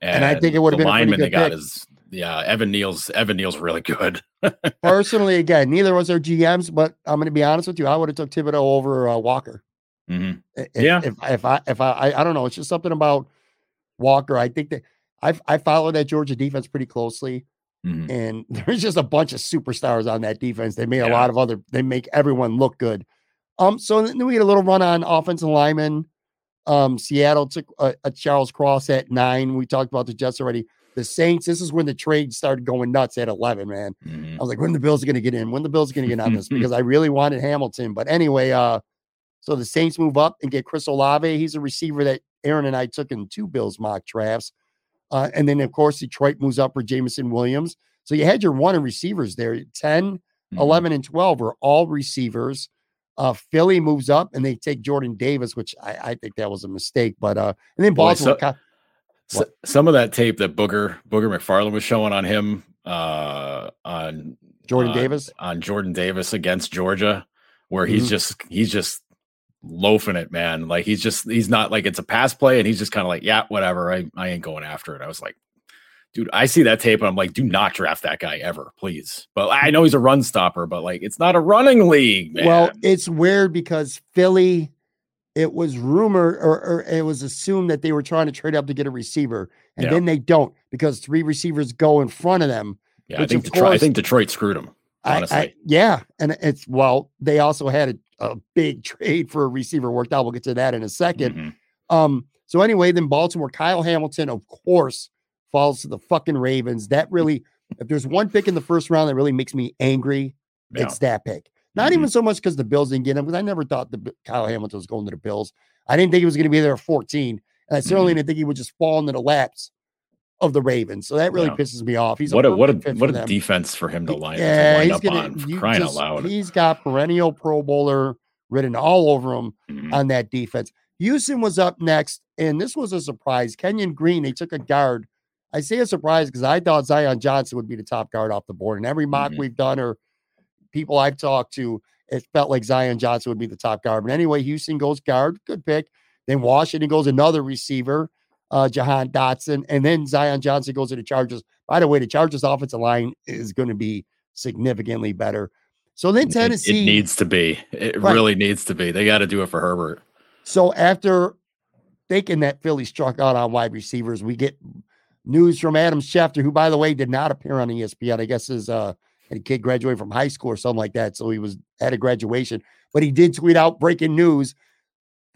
And, and I think it would have been lineman they got pick. is yeah Evan Neal's Evan Neal's really good. Personally, again, neither was their GMs, but I'm going to be honest with you, I would have took Thibodeaux over uh, Walker. Mm-hmm. If, yeah, if, if I if I, I I don't know, it's just something about Walker. I think that I I follow that Georgia defense pretty closely. Mm-hmm. And there's just a bunch of superstars on that defense. They made yeah. a lot of other, they make everyone look good. Um, so then we get a little run on offensive lineman. Um, Seattle took a, a, Charles Cross at nine. We talked about the Jets already. The Saints, this is when the trade started going nuts at 11, man. Mm-hmm. I was like, when the Bills are going to get in, when the Bills are going to get on this, because I really wanted Hamilton. But anyway, uh, so the Saints move up and get Chris Olave. He's a receiver that Aaron and I took in two Bills mock drafts. Uh, and then, of course, Detroit moves up for Jameson Williams. So you had your one and receivers there 10, mm-hmm. 11, and 12 are all receivers. Uh, Philly moves up and they take Jordan Davis, which I, I think that was a mistake. But uh, and then Baltimore. Boy, so, so, some of that tape that Booger Booger McFarland was showing on him uh, on Jordan uh, Davis on Jordan Davis against Georgia, where he's mm-hmm. just he's just loafing it, man. Like he's just he's not like it's a pass play, and he's just kind of like, yeah, whatever. I I ain't going after it. I was like, dude, I see that tape and I'm like, do not draft that guy ever, please. But I know he's a run stopper, but like, it's not a running league. Man. Well, it's weird because Philly, it was rumored or, or, it was assumed that they were trying to trade up to get a receiver, and Yeah. then they don't because three receivers go in front of them. yeah, I think Detroit, I think Detroit screwed him. I- Honestly, I, yeah, and it's well, they also had a, a big trade for a receiver worked out. We'll get to that in a 2nd Mhm. Um, so anyway, then Baltimore, Kyle Hamilton, of course, falls to the fucking Ravens. That really, if there's one pick in the first round that really makes me angry, Yeah. it's that pick. Not Mhm. even so much because the Bills didn't get him, because I never thought the Kyle Hamilton was going to the Bills. I didn't think he was going to be there at 14. And I certainly Mm-hmm. didn't think he would just fall into the laps of the Ravens. So that really Yeah. pisses me off. He's what a what a what a defense for him to line, Yeah, to line he's up gonna. on. Crying just- out loud. He's got perennial Pro Bowler written all over him Mhm. on that defense. Houston was up next, and this was a surprise. Kenyon Green, they took a guard. I say a surprise because I thought Zion Johnson would be the top guard off the board. And every mock Mhm. we've done or people I've talked to, it felt like Zion Johnson would be the top guard. But anyway, Houston goes guard, good pick. Then Washington goes another receiver, uh, Jahan Dotson, and then Zion Johnson goes to the Chargers. By the way, the Chargers offensive line is going to be significantly better. So then Tennessee It, needs to be. It Right. really needs to be. They got to do it for Herbert. So after thinking that Philly struck out on wide receivers, we get news from Adam Schefter, who, by the way, did not appear on ESPN. I guess his uh, kid graduated from high school or something like that, so he was at a graduation. But he did tweet out breaking news: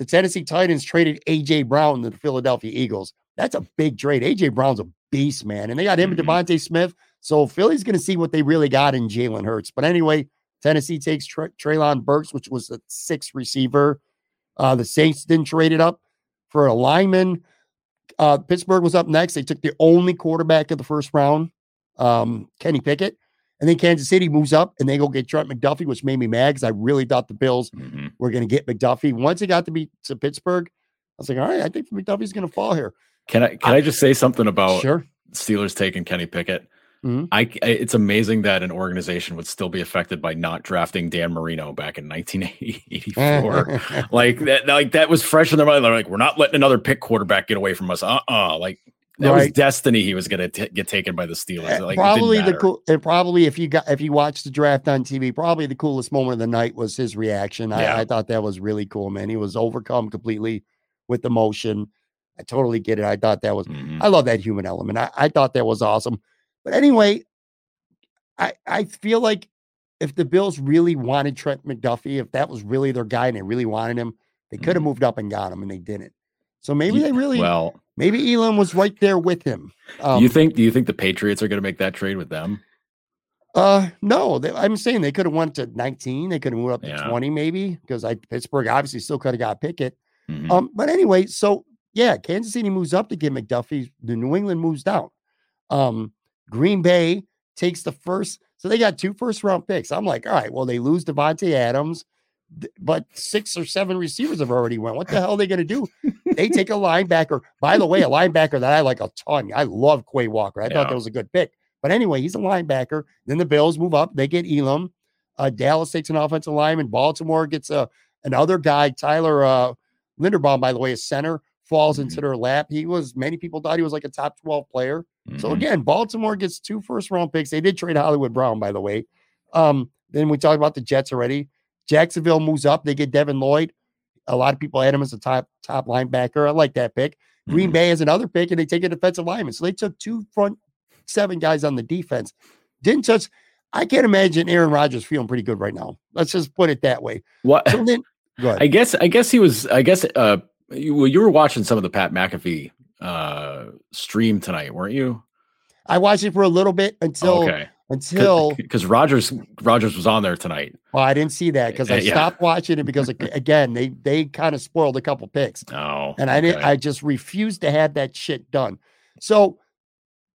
the Tennessee Titans traded AJ Brown to the Philadelphia Eagles. That's a big trade. AJ Brown's a beast, man, and they got him Mhm. and DeVonta Smith. So Philly's going to see what they really got in Jalen Hurts. But anyway, Tennessee takes Tra- Treylon Burks, which was the sixth receiver. Uh, the Saints didn't trade it up for a lineman. Uh, Pittsburgh was up next. They took the only quarterback of the first round, um, Kenny Pickett. And then Kansas City moves up and they go get Trent McDuffie, which made me mad because I really thought the Bills Mhm. were going to get McDuffie. Once it got to be to Pittsburgh, I was like, all right, I think McDuffie's going to fall here. Can I can I just say something about sure. Steelers taking Kenny Pickett? Mhm. I, I- it's amazing that an organization would still be affected by not drafting Dan Marino back in 1984. like that, like that was fresh in their mind. They're like, we're not letting another pick quarterback get away from us. Uh, uh like that was destiny. He was going to get taken by the Steelers. Uh, Like, probably the cool and probably if you got if you watched the draft on TV, probably the coolest moment of the night was his reaction. Yeah. I, I thought that was really cool, man. He was overcome completely with emotion. I totally get it. I thought that was Mhm. I love that human element. I, I thought that was awesome. But anyway, I I feel like if the Bills really wanted Trent McDuffie, if that was really their guy and they really wanted him, they could have Mhm. moved up and got him, and they didn't. So maybe You- they really well. maybe Elam was right there with him. Um, you think? Do you think the Patriots are going to make that trade with them? Uh, no, they, I'm saying they could have went to 19. They could have moved up to Yeah. 20, maybe, because I Pittsburgh obviously still could have got Pickett. Mhm. Um, but anyway, so yeah, Kansas City moves up to get McDuffie. The New England moves down. Um, Green Bay takes the first, so they got two first round picks. I'm like, all right, well, they lose Davante Adams, but six or seven receivers have already went. What the hell are they going to do? they take a linebacker. By the way, a linebacker that I like a ton. I love Quay Walker. I thought Yeah. that was a good pick. But anyway, he's a linebacker. Then the Bills move up. They get Elam. Uh, Dallas takes an offensive lineman. Baltimore gets a another guy, Tyler uh, Linderbaum, by the way, a center, falls into Mhm. their lap. He was many people thought he was like a top 12 player. So Mhm. again, Baltimore gets two first round picks. They did trade Hollywood Brown, by the way. Um, then we talked about the Jets already. Jacksonville moves up. They get Devin Lloyd. A lot of people had him as a top top linebacker. I like that pick. Green Mhm. Bay has another pick, and they take a defensive lineman. So they took two front seven guys on the defense. Didn't touch. I can't imagine Aaron Rodgers feeling pretty good right now. Let's just put it that way. What? So then. I guess I guess he was I guess uh you, well, you were watching some of the Pat McAfee uh stream tonight, weren't you? I watched it for a little bit until okay. Until Because Rodgers Rodgers was on there tonight. well, I didn't see that because I yeah. stopped watching it because again they they kind of spoiled a couple picks. Oh. and I didn't. okay. I just refused to have that shit done. So,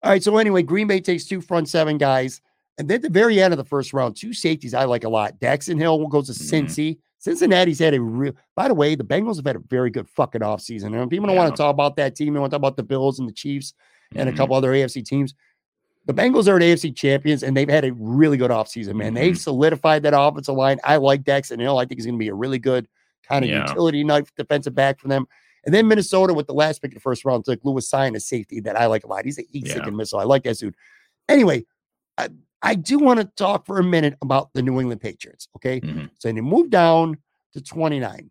all right. So anyway, Green Bay takes two front seven guys, and then at the very end of the first round, two safeties I like a lot. Daxton Hill goes to Mhm. Cincy. Cincinnati's had a real. By the way, the Bengals have had a very good fucking offseason. And people don't want to talk about that team. They want to talk about the Bills and the Chiefs and a Mhm. couple other AFC teams. The Bengals are the AFC champions, and they've had a really good offseason, man. They've Mhm. solidified that offensive line. I like Daxton Hill. I think he's going to be a really good kind of Yeah. utility knife defensive back for them. And then Minnesota with the last pick of the first round took Lewis Cine, a safety that I like a lot. He's a heat seeking Yeah. missile. I like that dude. Anyway, I, I do want to talk for a minute about the New England Patriots. Okay. Mhm. So they move down to 29.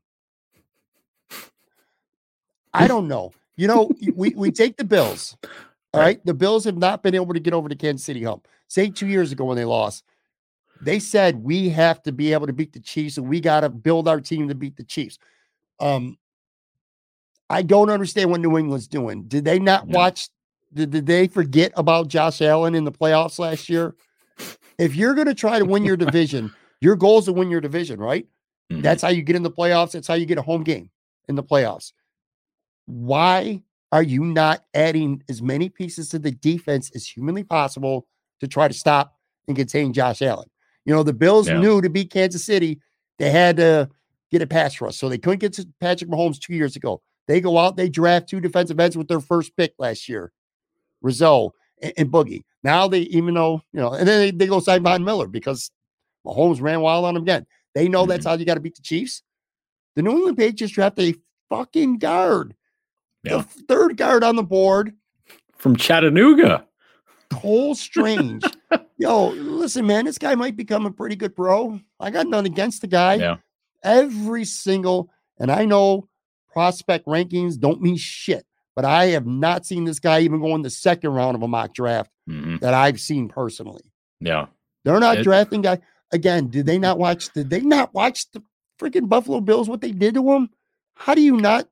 I don't know. You know, we, we take the Bills. All Right. right. The Bills have not been able to get over the Kansas City hump. Say two years ago when they lost, they said we have to be able to beat the Chiefs and we got to build our team to beat the Chiefs. Um, I don't understand what New England's doing. Did they not Yeah. watch? Did, did they forget about Josh Allen in the playoffs last year? If you're going to try to win your division, your goal is to win your division, right? Mhm. That's how you get in the playoffs. That's how you get a home game in the playoffs. Why are you not adding as many pieces to the defense as humanly possible to try to stop and contain Josh Allen? You know, the Bills Yeah. knew to beat Kansas City, they had to get a pass rush. So they couldn't get to Patrick Mahomes two years ago. They go out, they draft two defensive ends with their first pick last year, Rousseau and, and Boogie. Now they, even though, you know, and then they, they go sign Von Miller because Mahomes ran wild on him again. They know that's mm-hmm. how you got to beat the Chiefs. The New England Patriots draft a fucking guard, Yeah. the third guard on the board, from Chattanooga. Cole Strange. Yo, listen, man, this guy might become a pretty good pro. I got nothing against the guy. Yeah. Every single, and I know prospect rankings don't mean shit, but I have not seen this guy even go in the second round of a mock draft Mhm. that I've seen personally. Yeah. They're not It- drafting guy again. Did they not watch? Did they not watch the freaking Buffalo Bills? What they did to him? How do you not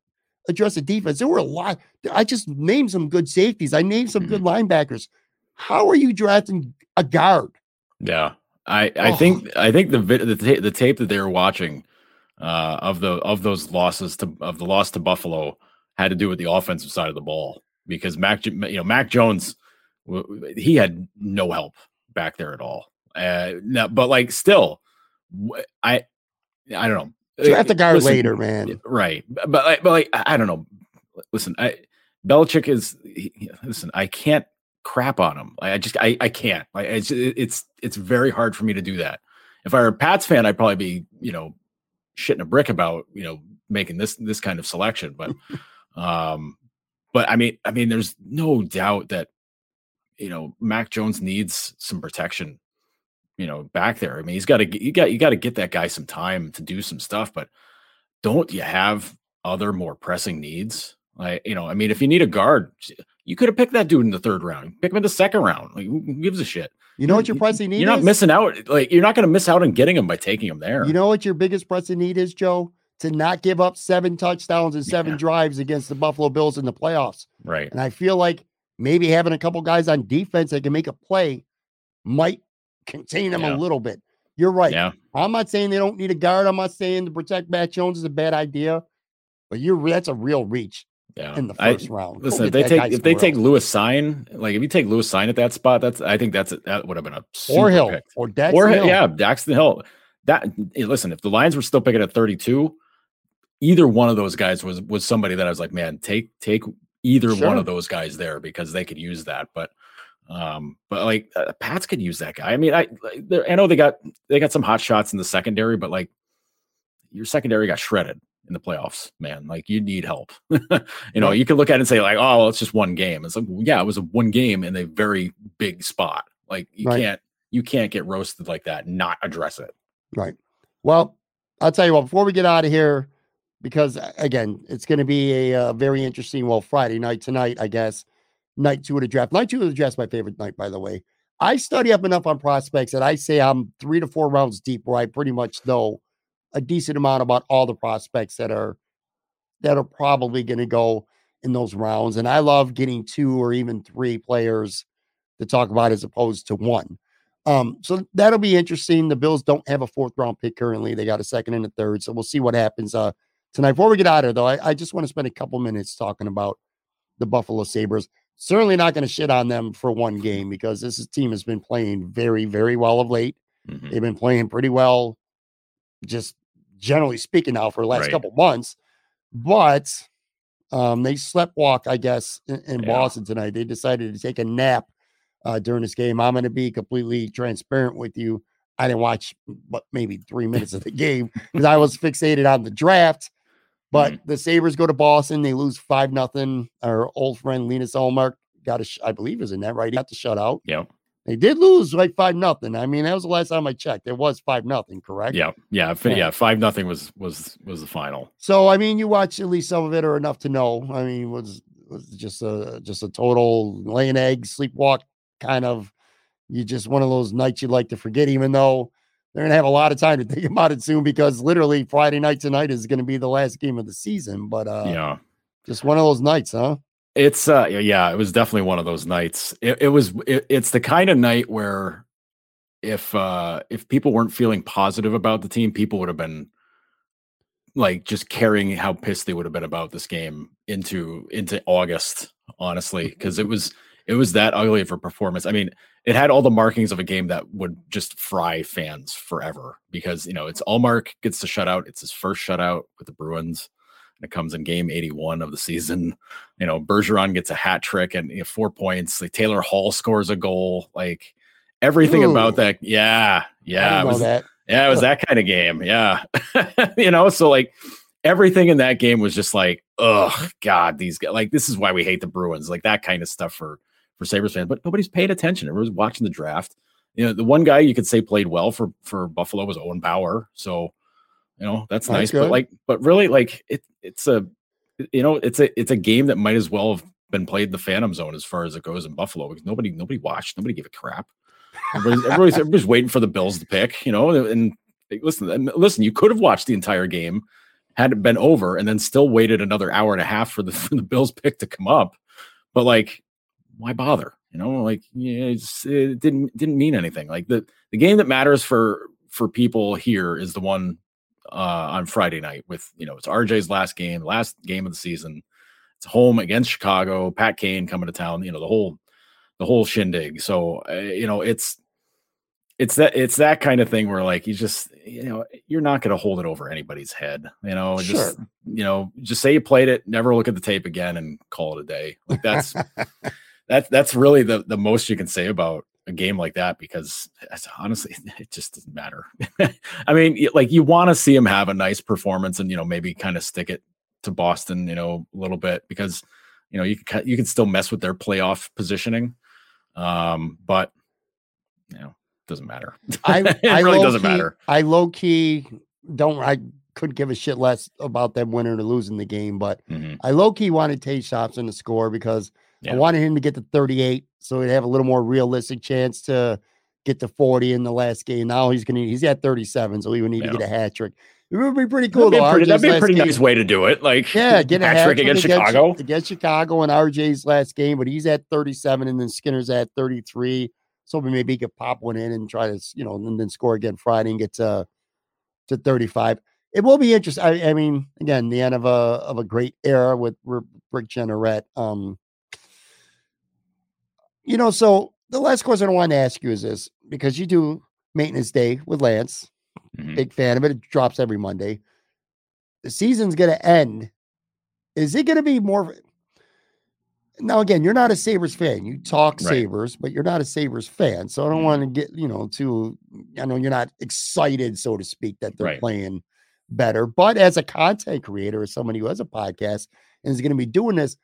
address the defense? There were a lot. I just named some good safeties. I named some good Mm-hmm. linebackers. How are you drafting a guard? Yeah, I I Oh. think I think the vid, the, ta- the tape that they were watching uh, of the of those losses to of the loss to Buffalo had to do with the offensive side of the ball because Mac you know Mac Jones he had no help back there at all. Uh, now, but like still, I I don't know. Draft a guard Listen, later, man. right? But like, but like I don't know. Listen, I Belichick is he- listen. I can't crap on him. I, I just I I can't. Like it's it's it's very hard for me to do that. If I were a Pats fan, I'd probably be you know shitting a brick about you know making this this kind of selection. But um, but I mean I mean there's no doubt that you know Mac Jones needs some protection. You know, back there. I mean, he's got to you got you got to get that guy some time to do some stuff. But don't you have other more pressing needs? Like, you know, I mean, if you need a guard, you could have picked that dude in the third round. Pick him in the second round. Like, who gives a shit? You know what your pressing need is? You're not is? missing out. Like, you're not going to miss out on getting him by taking him there. You know what your biggest pressing need is, Joe? To not give up seven touchdowns and seven Yeah. drives against the Buffalo Bills in the playoffs. right? And I feel like maybe having a couple guys on defense that can make a play might contain them Yeah. a little bit. You're right. Yeah, I'm not saying they don't need a guard. I'm not saying to protect Matt Jones is a bad idea, but you're that's a real reach yeah. in the I- first round. Listen, if they take if they take. Lewis Cine, like if you take Lewis Cine at that spot, that's I think that's that would have been a or Hill pick. or Dax or Hill. yeah, Daxton Hill. That listen, if the Lions were still picking at 32, either one of those guys was was somebody that I was like, man, take take either one of those guys there because they could use that. But um, but like uh, Pats could use that guy. I mean, I I know they got they got some hot shots in the secondary, but like your secondary got shredded in the playoffs, man. Like you need help. you know, you can look at it and say like, oh, well, it's just one game. It's like, yeah, it was a one game in a very big spot. Like you Right. can't you can't get roasted like that and not address it. Right. Well, I'll tell you what, before we get out of here, because again, it's going to be a uh, very interesting, well, Friday night tonight, I guess, night two of the draft. Night two of the draft my favorite night, by the way. I study up enough on prospects that I say I'm three to four rounds deep where I pretty much know a decent amount about all the prospects that are that are probably going to go in those rounds. And I love getting two or even three players to talk about as opposed to one. Um, so that'll be interesting. The Bills don't have a fourth round pick currently. They got a second and a third. So we'll see what happens uh tonight. Before we get out of here, though, I, I just want to spend a couple minutes talking about the Buffalo Sabres. Certainly not going to shit on them for one game because this team has been playing very, very well of late. Mhm. They've been playing pretty well, just generally speaking now for the last Right. couple months. But um, they slept walk, I guess, in, in Yeah. Boston tonight. They decided to take a nap uh, during this game. I'm going to be completely transparent with you. I didn't watch but maybe three minutes of the game because I was fixated on the draft. But mm-hmm. the Sabres go to Boston, they lose five nothing. Our old friend Linus Ullmark got a, sh- I believe is in that right. He got the shutout. Yeah. They did lose like five nothing. I mean, that was the last time I checked. It was five nothing, correct? Yeah, yeah, yeah. yeah five nothing was was was the final. So I mean, you watch at least some of it or enough to know. I mean, was was just a just a total laying eggs, sleepwalk kind of. You just one of those nights you'd like to forget, even though they're gonna have a lot of time to think about it soon because literally Friday night tonight is gonna be the last game of the season. But uh, yeah, just one of those nights, huh? It's uh yeah, it was definitely one of those nights. It, it was it, it's the kind of night where if uh if people weren't feeling positive about the team, people would have been like just carrying how pissed they would have been about this game into into August, honestly, because it was it was that ugly of a performance. I mean, it had all the markings of a game that would just fry fans forever because you know it's Ullmark gets the shutout. It's his first shutout with the Bruins. And it comes in game 81 of the season. You know, Bergeron gets a hat trick and you know, four points. Like Taylor Hall scores a goal. Like everything Ooh. about that. Yeah. Yeah. It was, that. Yeah. It was that kind of game. Yeah. you know, so like everything in that game was just like, oh God, these guys like this is why we hate the Bruins, like that kind of stuff for for Sabres fans. But nobody's paid attention. Everyone's watching the draft. You know, the one guy you could say played well for for Buffalo was Owen Power. So you know, that's, that's nice. Good. But like, but really, like it, it's a, you know, it's a, it's a game that might as well have been played the Phantom Zone as far as it goes in Buffalo because nobody, nobody watched, nobody gave a crap. Everybody's, everybody's, everybody's waiting for the Bills to pick, you know, and, and listen, listen, you could have watched the entire game had it been over and then still waited another hour and a half for the, for the Bills pick to come up. But like, why bother? You know, like yeah, it didn't didn't mean anything. Like the the game that matters for for people here is the one uh, on Friday night with you know it's RJ's last game, last game of the season. It's home against Chicago. Pat Kane coming to town. You know the whole the whole shindig. So uh, you know it's it's that it's that kind of thing where like you just you know you're not going to hold it over anybody's head. You know sure. just you know just say you played it, never look at the tape again, and call it a day. Like that's that's that's really the the most you can say about a game like that because honestly, it just doesn't matter. I mean, like you want to see him have a nice performance and you know maybe kind of stick it to Boston, you know, a little bit because you know you can you can still mess with their playoff positioning, um, but you know doesn't matter. I, it I really doesn't key, matter. I low key don't. I could give a shit less about them winning or losing the game, but mm-hmm. I low key wanted Tage in the score because yeah. I wanted him to get to 38 so he'd have a little more realistic chance to get to 40 in the last game. Now he's gonna he's at 37, so he would need yeah. to get a hat trick. It would be pretty cool. That'd be, pretty, that'd be a pretty nice way to do it. Like, yeah, get a hat, trick against, against Chicago. Against Chicago in RJ's last game, but he's at 37 and then Skinner's at 33. So maybe he could pop one in and try to, you know, and then score again Friday and get to to 35. It will be interesting. I, I mean, again, the end of a of a great era with Rick Jeanneret. Um, you know, so the last question I want to ask you is this because you do maintenance day with Lance, mm-hmm. big fan of it. It drops every Monday. The season's going to end. Is it going to be more? Now, again, you're not a Sabres fan. You talk right. Sabres, but you're not a Sabres fan. So I don't mm-hmm. want to get, you know, too, I know you're not excited, so to speak, that they're right. playing better. But as a content creator, as somebody who has a podcast and is going to be doing this,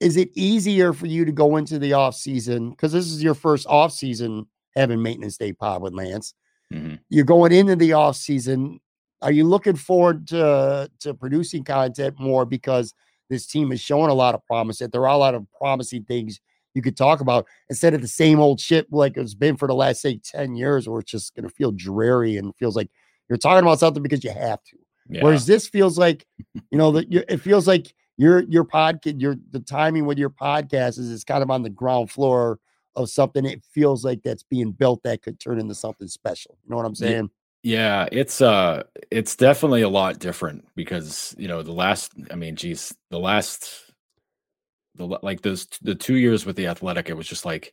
is it easier for you to go into the off season because this is your first off season having maintenance day pod with Lance? Mm-hmm. You're going into the off season. Are you looking forward to to producing content more because this team is showing a lot of promise? That there are a lot of promising things you could talk about instead of the same old shit like it's been for the last say ten years, where it's just going to feel dreary and feels like you're talking about something because you have to. Yeah. Whereas this feels like, you know, that it feels like your your podcast, your the timing with your podcast is it's kind of on the ground floor of something. It feels like that's being built that could turn into something special. You know what I'm saying? Yeah, it's uh it's definitely a lot different because you know the last I mean geez the last the like those the two years with the athletic it was just like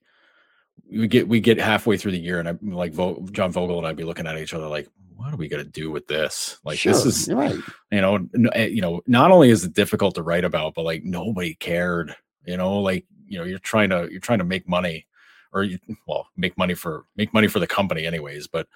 we get we get halfway through the year and I'm like John Vogl and I'd be looking at each other like what are we going to do with this? Like sure, this is right. You know, eh, you know, not only is it difficult to write about, but like nobody cared. You know, like you know, you're trying to you're trying to make money, or you well make money for make money for the company anyways. But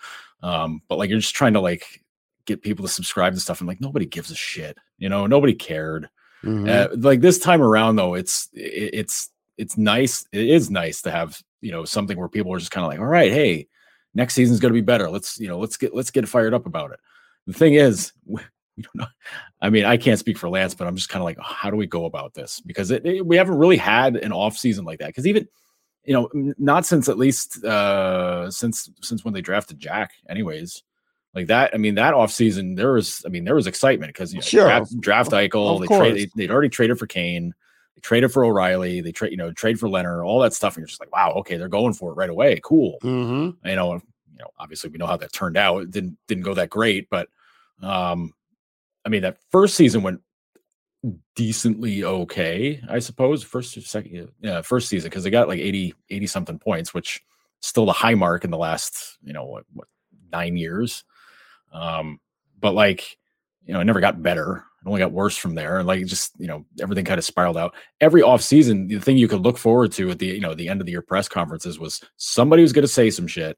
um, but like you're just trying to like get people to subscribe to stuff. And like nobody gives a shit, you know, nobody cared. Mhm. Uh, like this time around, though, it's it, it's it's nice. It is nice to have you know something where people are just kind of like, all right, hey, next season's going to be better. Let's you know let's get let's get fired up about it. The thing is, we, we don't know. I mean, I can't speak for Lance, but I'm just kind of like, how do we go about this? Because it, it- we haven't really had an off season like that. Because even you know, not since at least uh since since when they drafted Jack, anyways. Like that, I mean, that off season there was, I mean, there was excitement because you know, Sure. draft, draft Eichel, they traded, they'd already traded for Kane, they traded for O'Reilly, they trade, you know, trade for Leonard, all that stuff, and you're just like, wow, okay, they're going for it right away, cool Mhm. you know, you know, obviously we know how that turned out. It didn't didn't go that great, but um, I mean that first season went decently okay, I suppose. First second, yeah, first season because they got like 80, 80 something points, which still the high mark in the last, you know, what, what nine years. Um, but like, you know, it never got better. It only got worse from there. And like just, you know, everything kind of spiraled out. Every off season, the thing you could look forward to at the, you know, the end of the year press conferences was somebody was going to say some shit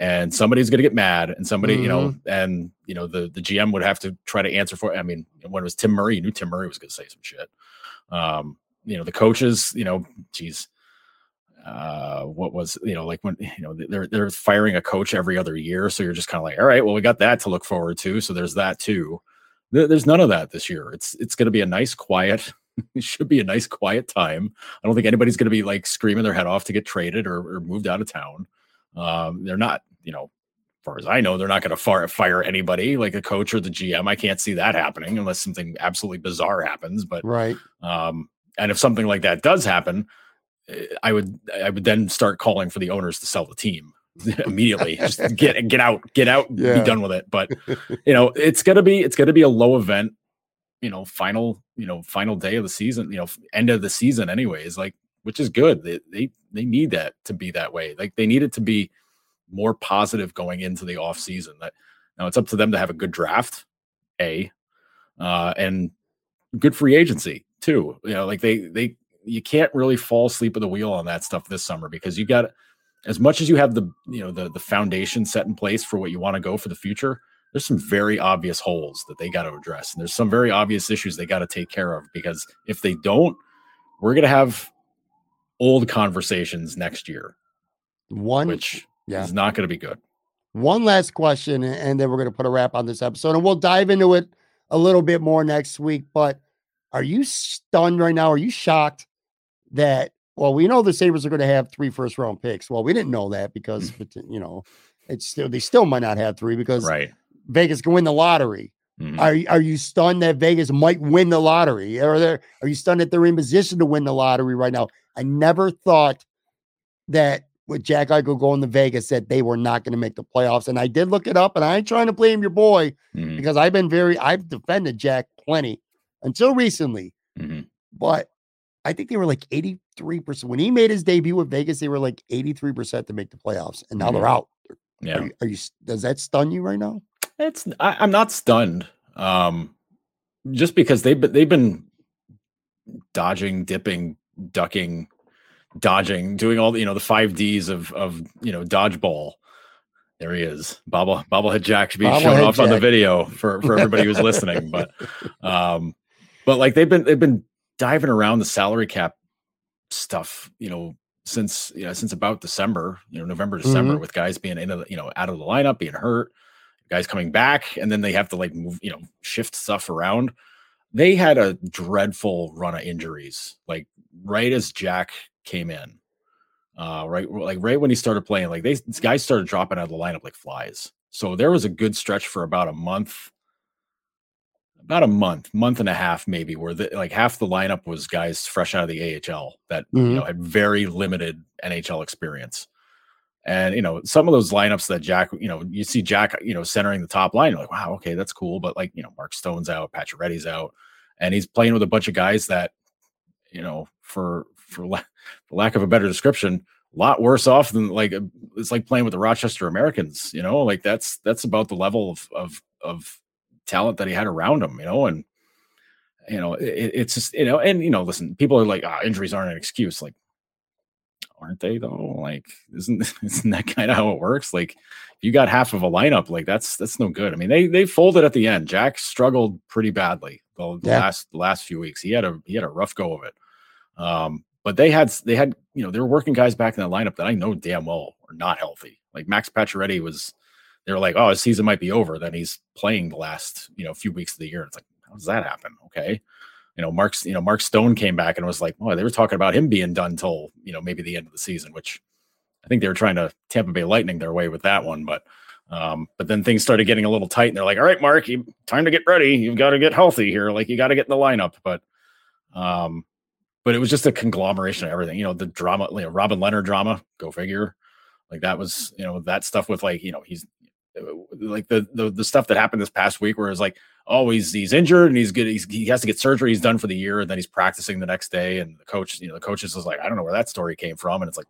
and somebody's going to get mad and somebody, you know, and you know, the the GM would have to try to answer for. I mean, when it was Tim Murray, you knew Tim Murray was going to say some shit. Um, you know, the coaches, you know, geez, uh, what was you know, like when you know they're they're firing a coach every other year, so you're just kind of like, all right, well, we got that to look forward to, so there's that too. There- There's none of that this year. It's it's going to be a nice, quiet. It should be a nice, quiet time. I don't think anybody's going to be like screaming their head off to get traded or, or moved out of town. Um, they're not, you know, as far as I know, they're not going to fire fire anybody like a coach or the GM. I can't see that happening unless something absolutely bizarre happens. But Right. um, and if something like that does happen, eh, I would I would then start calling for the owners to sell the team immediately. Just get get out, get out, Yeah. be done with it. But you know, it's gonna be it's gonna be a low event. You know, final you know final day of the season. You know, end of the season, anyways. Like, which is good. They they they need that to be that way. Like they need it to be more positive going into the off season. That now it's up to them to have a good draft, a, uh, and good free agency too. You know, like they they you can't really fall asleep at the wheel on that stuff this summer because you got as much as you have the you know the the foundation set in place for what you want to go for the future. There's some very obvious holes that they got to address, and there's some very obvious issues they got to take care of because if they don't, we're gonna have old conversations next year, One which yeah. is not going to be good. One last question, and then we're going to put a wrap on this episode, and we'll dive into it a little bit more next week. But are you stunned right now? Are you shocked that? Well, we know the Sabres are going to have three first round picks. Well, we didn't know that because, you know, it's still they still might not have three because Right. Vegas can win the lottery. Mhm. Are you- are you stunned that Vegas might win the lottery? Are there are you stunned that they're in position to win the lottery right now? I never thought that with Jack Eichel going to Vegas that they were not going to make the playoffs. And I did look it up, and I ain't trying to blame your boy Mhm. because I've been very I've defended Jack plenty until recently, Mhm. but I think they were like 83% when he made his debut with Vegas, they were like 83% to make the playoffs, and now they're out. Yeah. Are you, are you does that stun you right now? It's I, I'm not stunned. Um, just because they've been they've been dodging, dipping, ducking, dodging, doing all the you know the five Ds of of you know dodgeball. There he is, bobble bobblehead Jack should be shown Bobblehead off on the video for for everybody who's listening. But um, but like they've been they've been diving around the salary cap stuff, you know, since you know since about December, you know, November, December, with guys being in, the, you know, out of the lineup, being hurt, guys coming back, and then they have to like move, you know, shift stuff around. They had a dreadful run of injuries, like right as Jack came in, uh, right, like right when he started playing, like they these guys started dropping out of the lineup like flies. So there was a good stretch for about a month, about a month, month and a half maybe, where the, like half the lineup was guys fresh out of the AHL that you Mhm. know had very limited NHL experience. And you know, some of those lineups that Jack, you know, you see Jack, you know, centering the top line, you're like, wow, okay, that's cool. But like, you know, Mark Stone's out, Pacioretty's out, and he's playing with a bunch of guys that, you know, for for, la- for lack of a better description, a lot worse off than like it's like playing with the Rochester Americans. You know, like that's that's about the level of of of talent that he had around him. You know, and you know, it, it's just you know, and you know, listen, people are like, ah, injuries aren't an excuse. Like, aren't they though? Like, isn't isn't that kind of how it works? Like, you got half of a lineup, like that's that's no good. I mean, they they folded at the end. Jack struggled pretty badly the, the yeah. last the last few weeks. He had a he had a rough go of it. Um, but they had they had you know they were working guys back in the lineup that I know damn well are not healthy. Like Max Pacioretty was, they were like, oh, his season might be over. Then he's playing the last you know few weeks of the year. It's like, how does that happen? Okay, you know, Mark's, you know, Mark Stone came back and was like, oh, they were talking about him being done till, you know, maybe the end of the season, which I think they were trying to Tampa Bay Lightning their way with that one. But, um, but then things started getting a little tight and they're like, all right, Mark, you time to get ready. You've got to get healthy here. Like you got to get in the lineup. But, um, but it was just a conglomeration of everything, you know, the drama, you know, Robin Lehner drama, go figure. Like that was, you know, that stuff with like, you know, he's like the, the the stuff that happened this past week where it's like oh he's he's injured and he's good he's, he has to get surgery he's done for the year and then he's practicing the next day and the coach you know the coaches is like i don't know where that story came from and it's like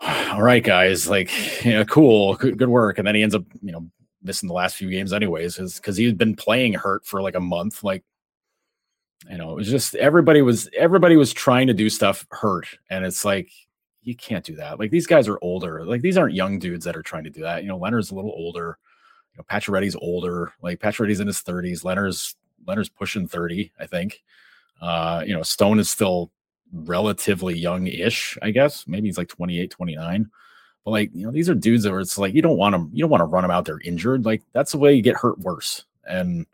all right guys like know cool good, good work and then he ends up you know missing the last few games anyways because he'd been playing hurt for like a month like you know it was just everybody was everybody was trying to do stuff hurt and it's like you can't do that. Like these guys are older. Like these aren't young dudes that are trying to do that. You know, Lehner's a little older. You know, Pacioretty's older. Like Pacioretty's in his 30s. Lehner's Lehner's pushing 30, I think. Uh, you know, Stone is still relatively young-ish, I guess. Maybe he's like 28, 29. But like, you know, these are dudes that are it's like you don't want them, you don't want to run them out there injured. Like that's the way you get hurt worse. And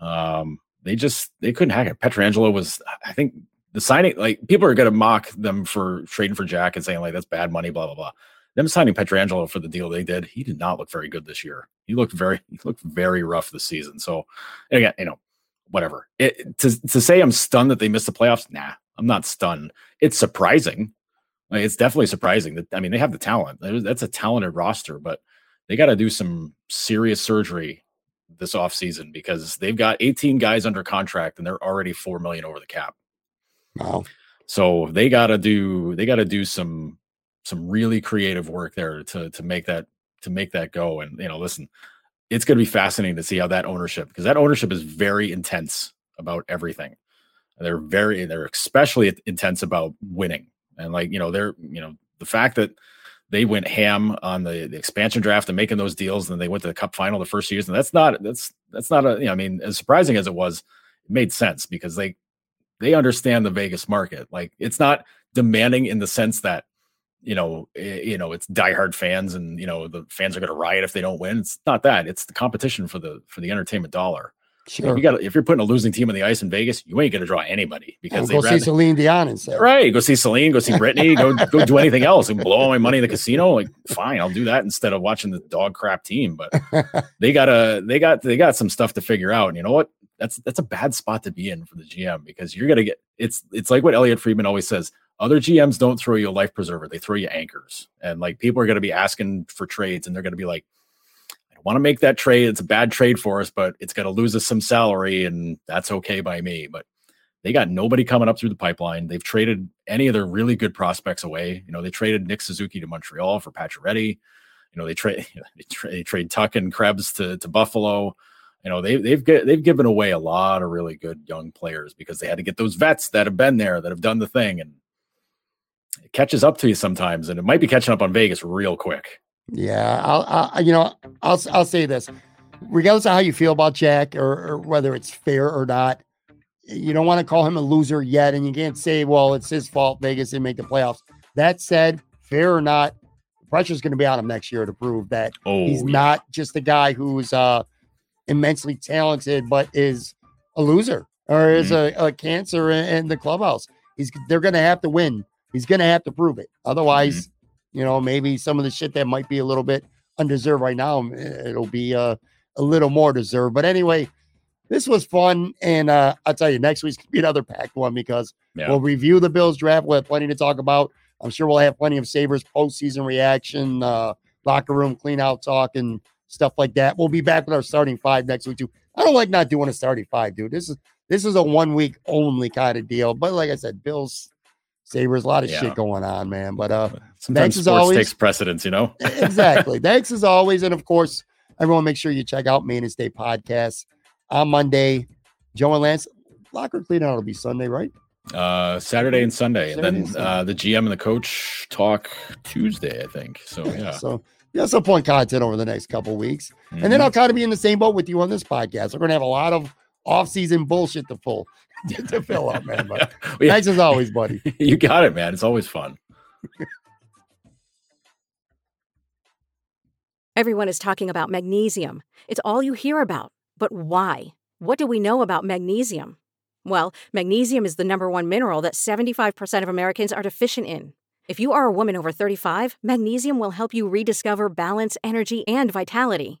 um they just they couldn't hack it. Pietrangelo was, I think the signing, like people are going to mock them for trading for Jack and saying like that's bad money, blah blah blah. Them signing Pietrangelo for the deal they did, he did not look very good this year. He looked very, he looked very rough this season. So again, you know, whatever. It, to to say I'm stunned that they missed the playoffs, nah, I'm not stunned. It's surprising. Like, it's definitely surprising that I mean they have the talent. That's a talented roster, but they got to do some serious surgery this offseason because they've got 18 guys under contract and they're already 4 million over the cap. Wow. So they got to do they got to do some some really creative work there to to make that to make that go. And you know, listen, it's going to be fascinating to see how that ownership because that ownership is very intense about everything. They're very they're especially intense about winning. And like you know, they're you know the fact that they went ham on the, the, expansion draft and making those deals, and they went to the Cup final the first season. That's not that's that's not a you know, I mean, as surprising as it was, it made sense because they they understand the Vegas market. Like it's not demanding in the sense that you know, eh, you know, it's diehard fans, and you know the fans are going to riot if they don't win. It's not that. It's the competition for the for the entertainment dollar. Sure. If you got if you're putting a losing team on the ice in Vegas, you ain't going to draw anybody because they go see Celine Dion instead. Right, go see Celine, go see Britney, go go do anything else and blow all my money in the casino. Like, fine, I'll do that instead of watching the dog crap team. But they got a they got they got some stuff to figure out. And you know what? that's that's a bad spot to be in for the GM because you're gonna get it's it's like what Elliotte Friedman always says. Other GMs don't throw you a life preserver; they throw you anchors. And like people are gonna be asking for trades, and they're gonna be like, "I want to make that trade. It's a bad trade for us, but it's gonna lose us some salary, and that's okay by me." But they got nobody coming up through the pipeline. They've traded any of their really good prospects away. You know, they traded Nick Suzuki to Montreal for Pacioretty. You know, they trade they, tra- they trade Tuch and Krebs to to Buffalo you know they, they've they've given away a lot of really good young players because they had to get those vets that have been there that have done the thing and it catches up to you sometimes and it might be catching up on Vegas real quick. Yeah, I'll, I'll you know I'll I'll say this, regardless of how you feel about Jack or, or whether it's fair or not, you don't want to call him a loser yet, and you can't say, well, it's his fault Vegas didn't make the playoffs. That said, fair or not, pressure's going to be on him next year to prove that oh, he's yeah. not just a guy who's uh immensely talented, but is a loser or is mm-hmm. a, a, cancer in, in, the clubhouse. He's they're going to have to win. He's going to have to prove it. Otherwise, mm-hmm. You know, maybe some of the shit that might be a little bit undeserved right now, it'll be uh, a little more deserved. But anyway, this was fun, and uh, I'll tell you, next week's gonna be another packed one because yeah. we'll review the Bills draft. We'll have plenty to talk about. I'm sure we'll have plenty of Sabres postseason reaction, uh, locker room clean out talk, and stuff like that. We'll be back with our starting five next week too. I don't like not doing a starting five, dude. This is this is a one week only kind of deal. But like I said, Bills, Sabres, a lot of yeah. shit going on, man. But uh sometimes sports always, takes precedence, you know. exactly. thanks as always. And of course, everyone make sure you check out Main and State Podcast on Monday. Joe and Lance, locker clean out will be Sunday, right? Uh, Saturday and Sunday, Saturday and then Sunday. uh, the GM and the coach talk Tuesday, I think. So yeah, So yeah, some point content over the next couple weeks. And then Mhm. I'll kind of be in the same boat with you on this podcast. We're gonna have a lot of off-season bullshit to pull to fill up, man. But Yeah, thanks as always, buddy. you got it, man. It's always fun. Everyone is talking about magnesium. It's all you hear about. But why? What do we know about magnesium? Well, magnesium is the number one mineral that 75% of Americans are deficient in. If you are a woman over 35, magnesium will help you rediscover balance, energy, and vitality.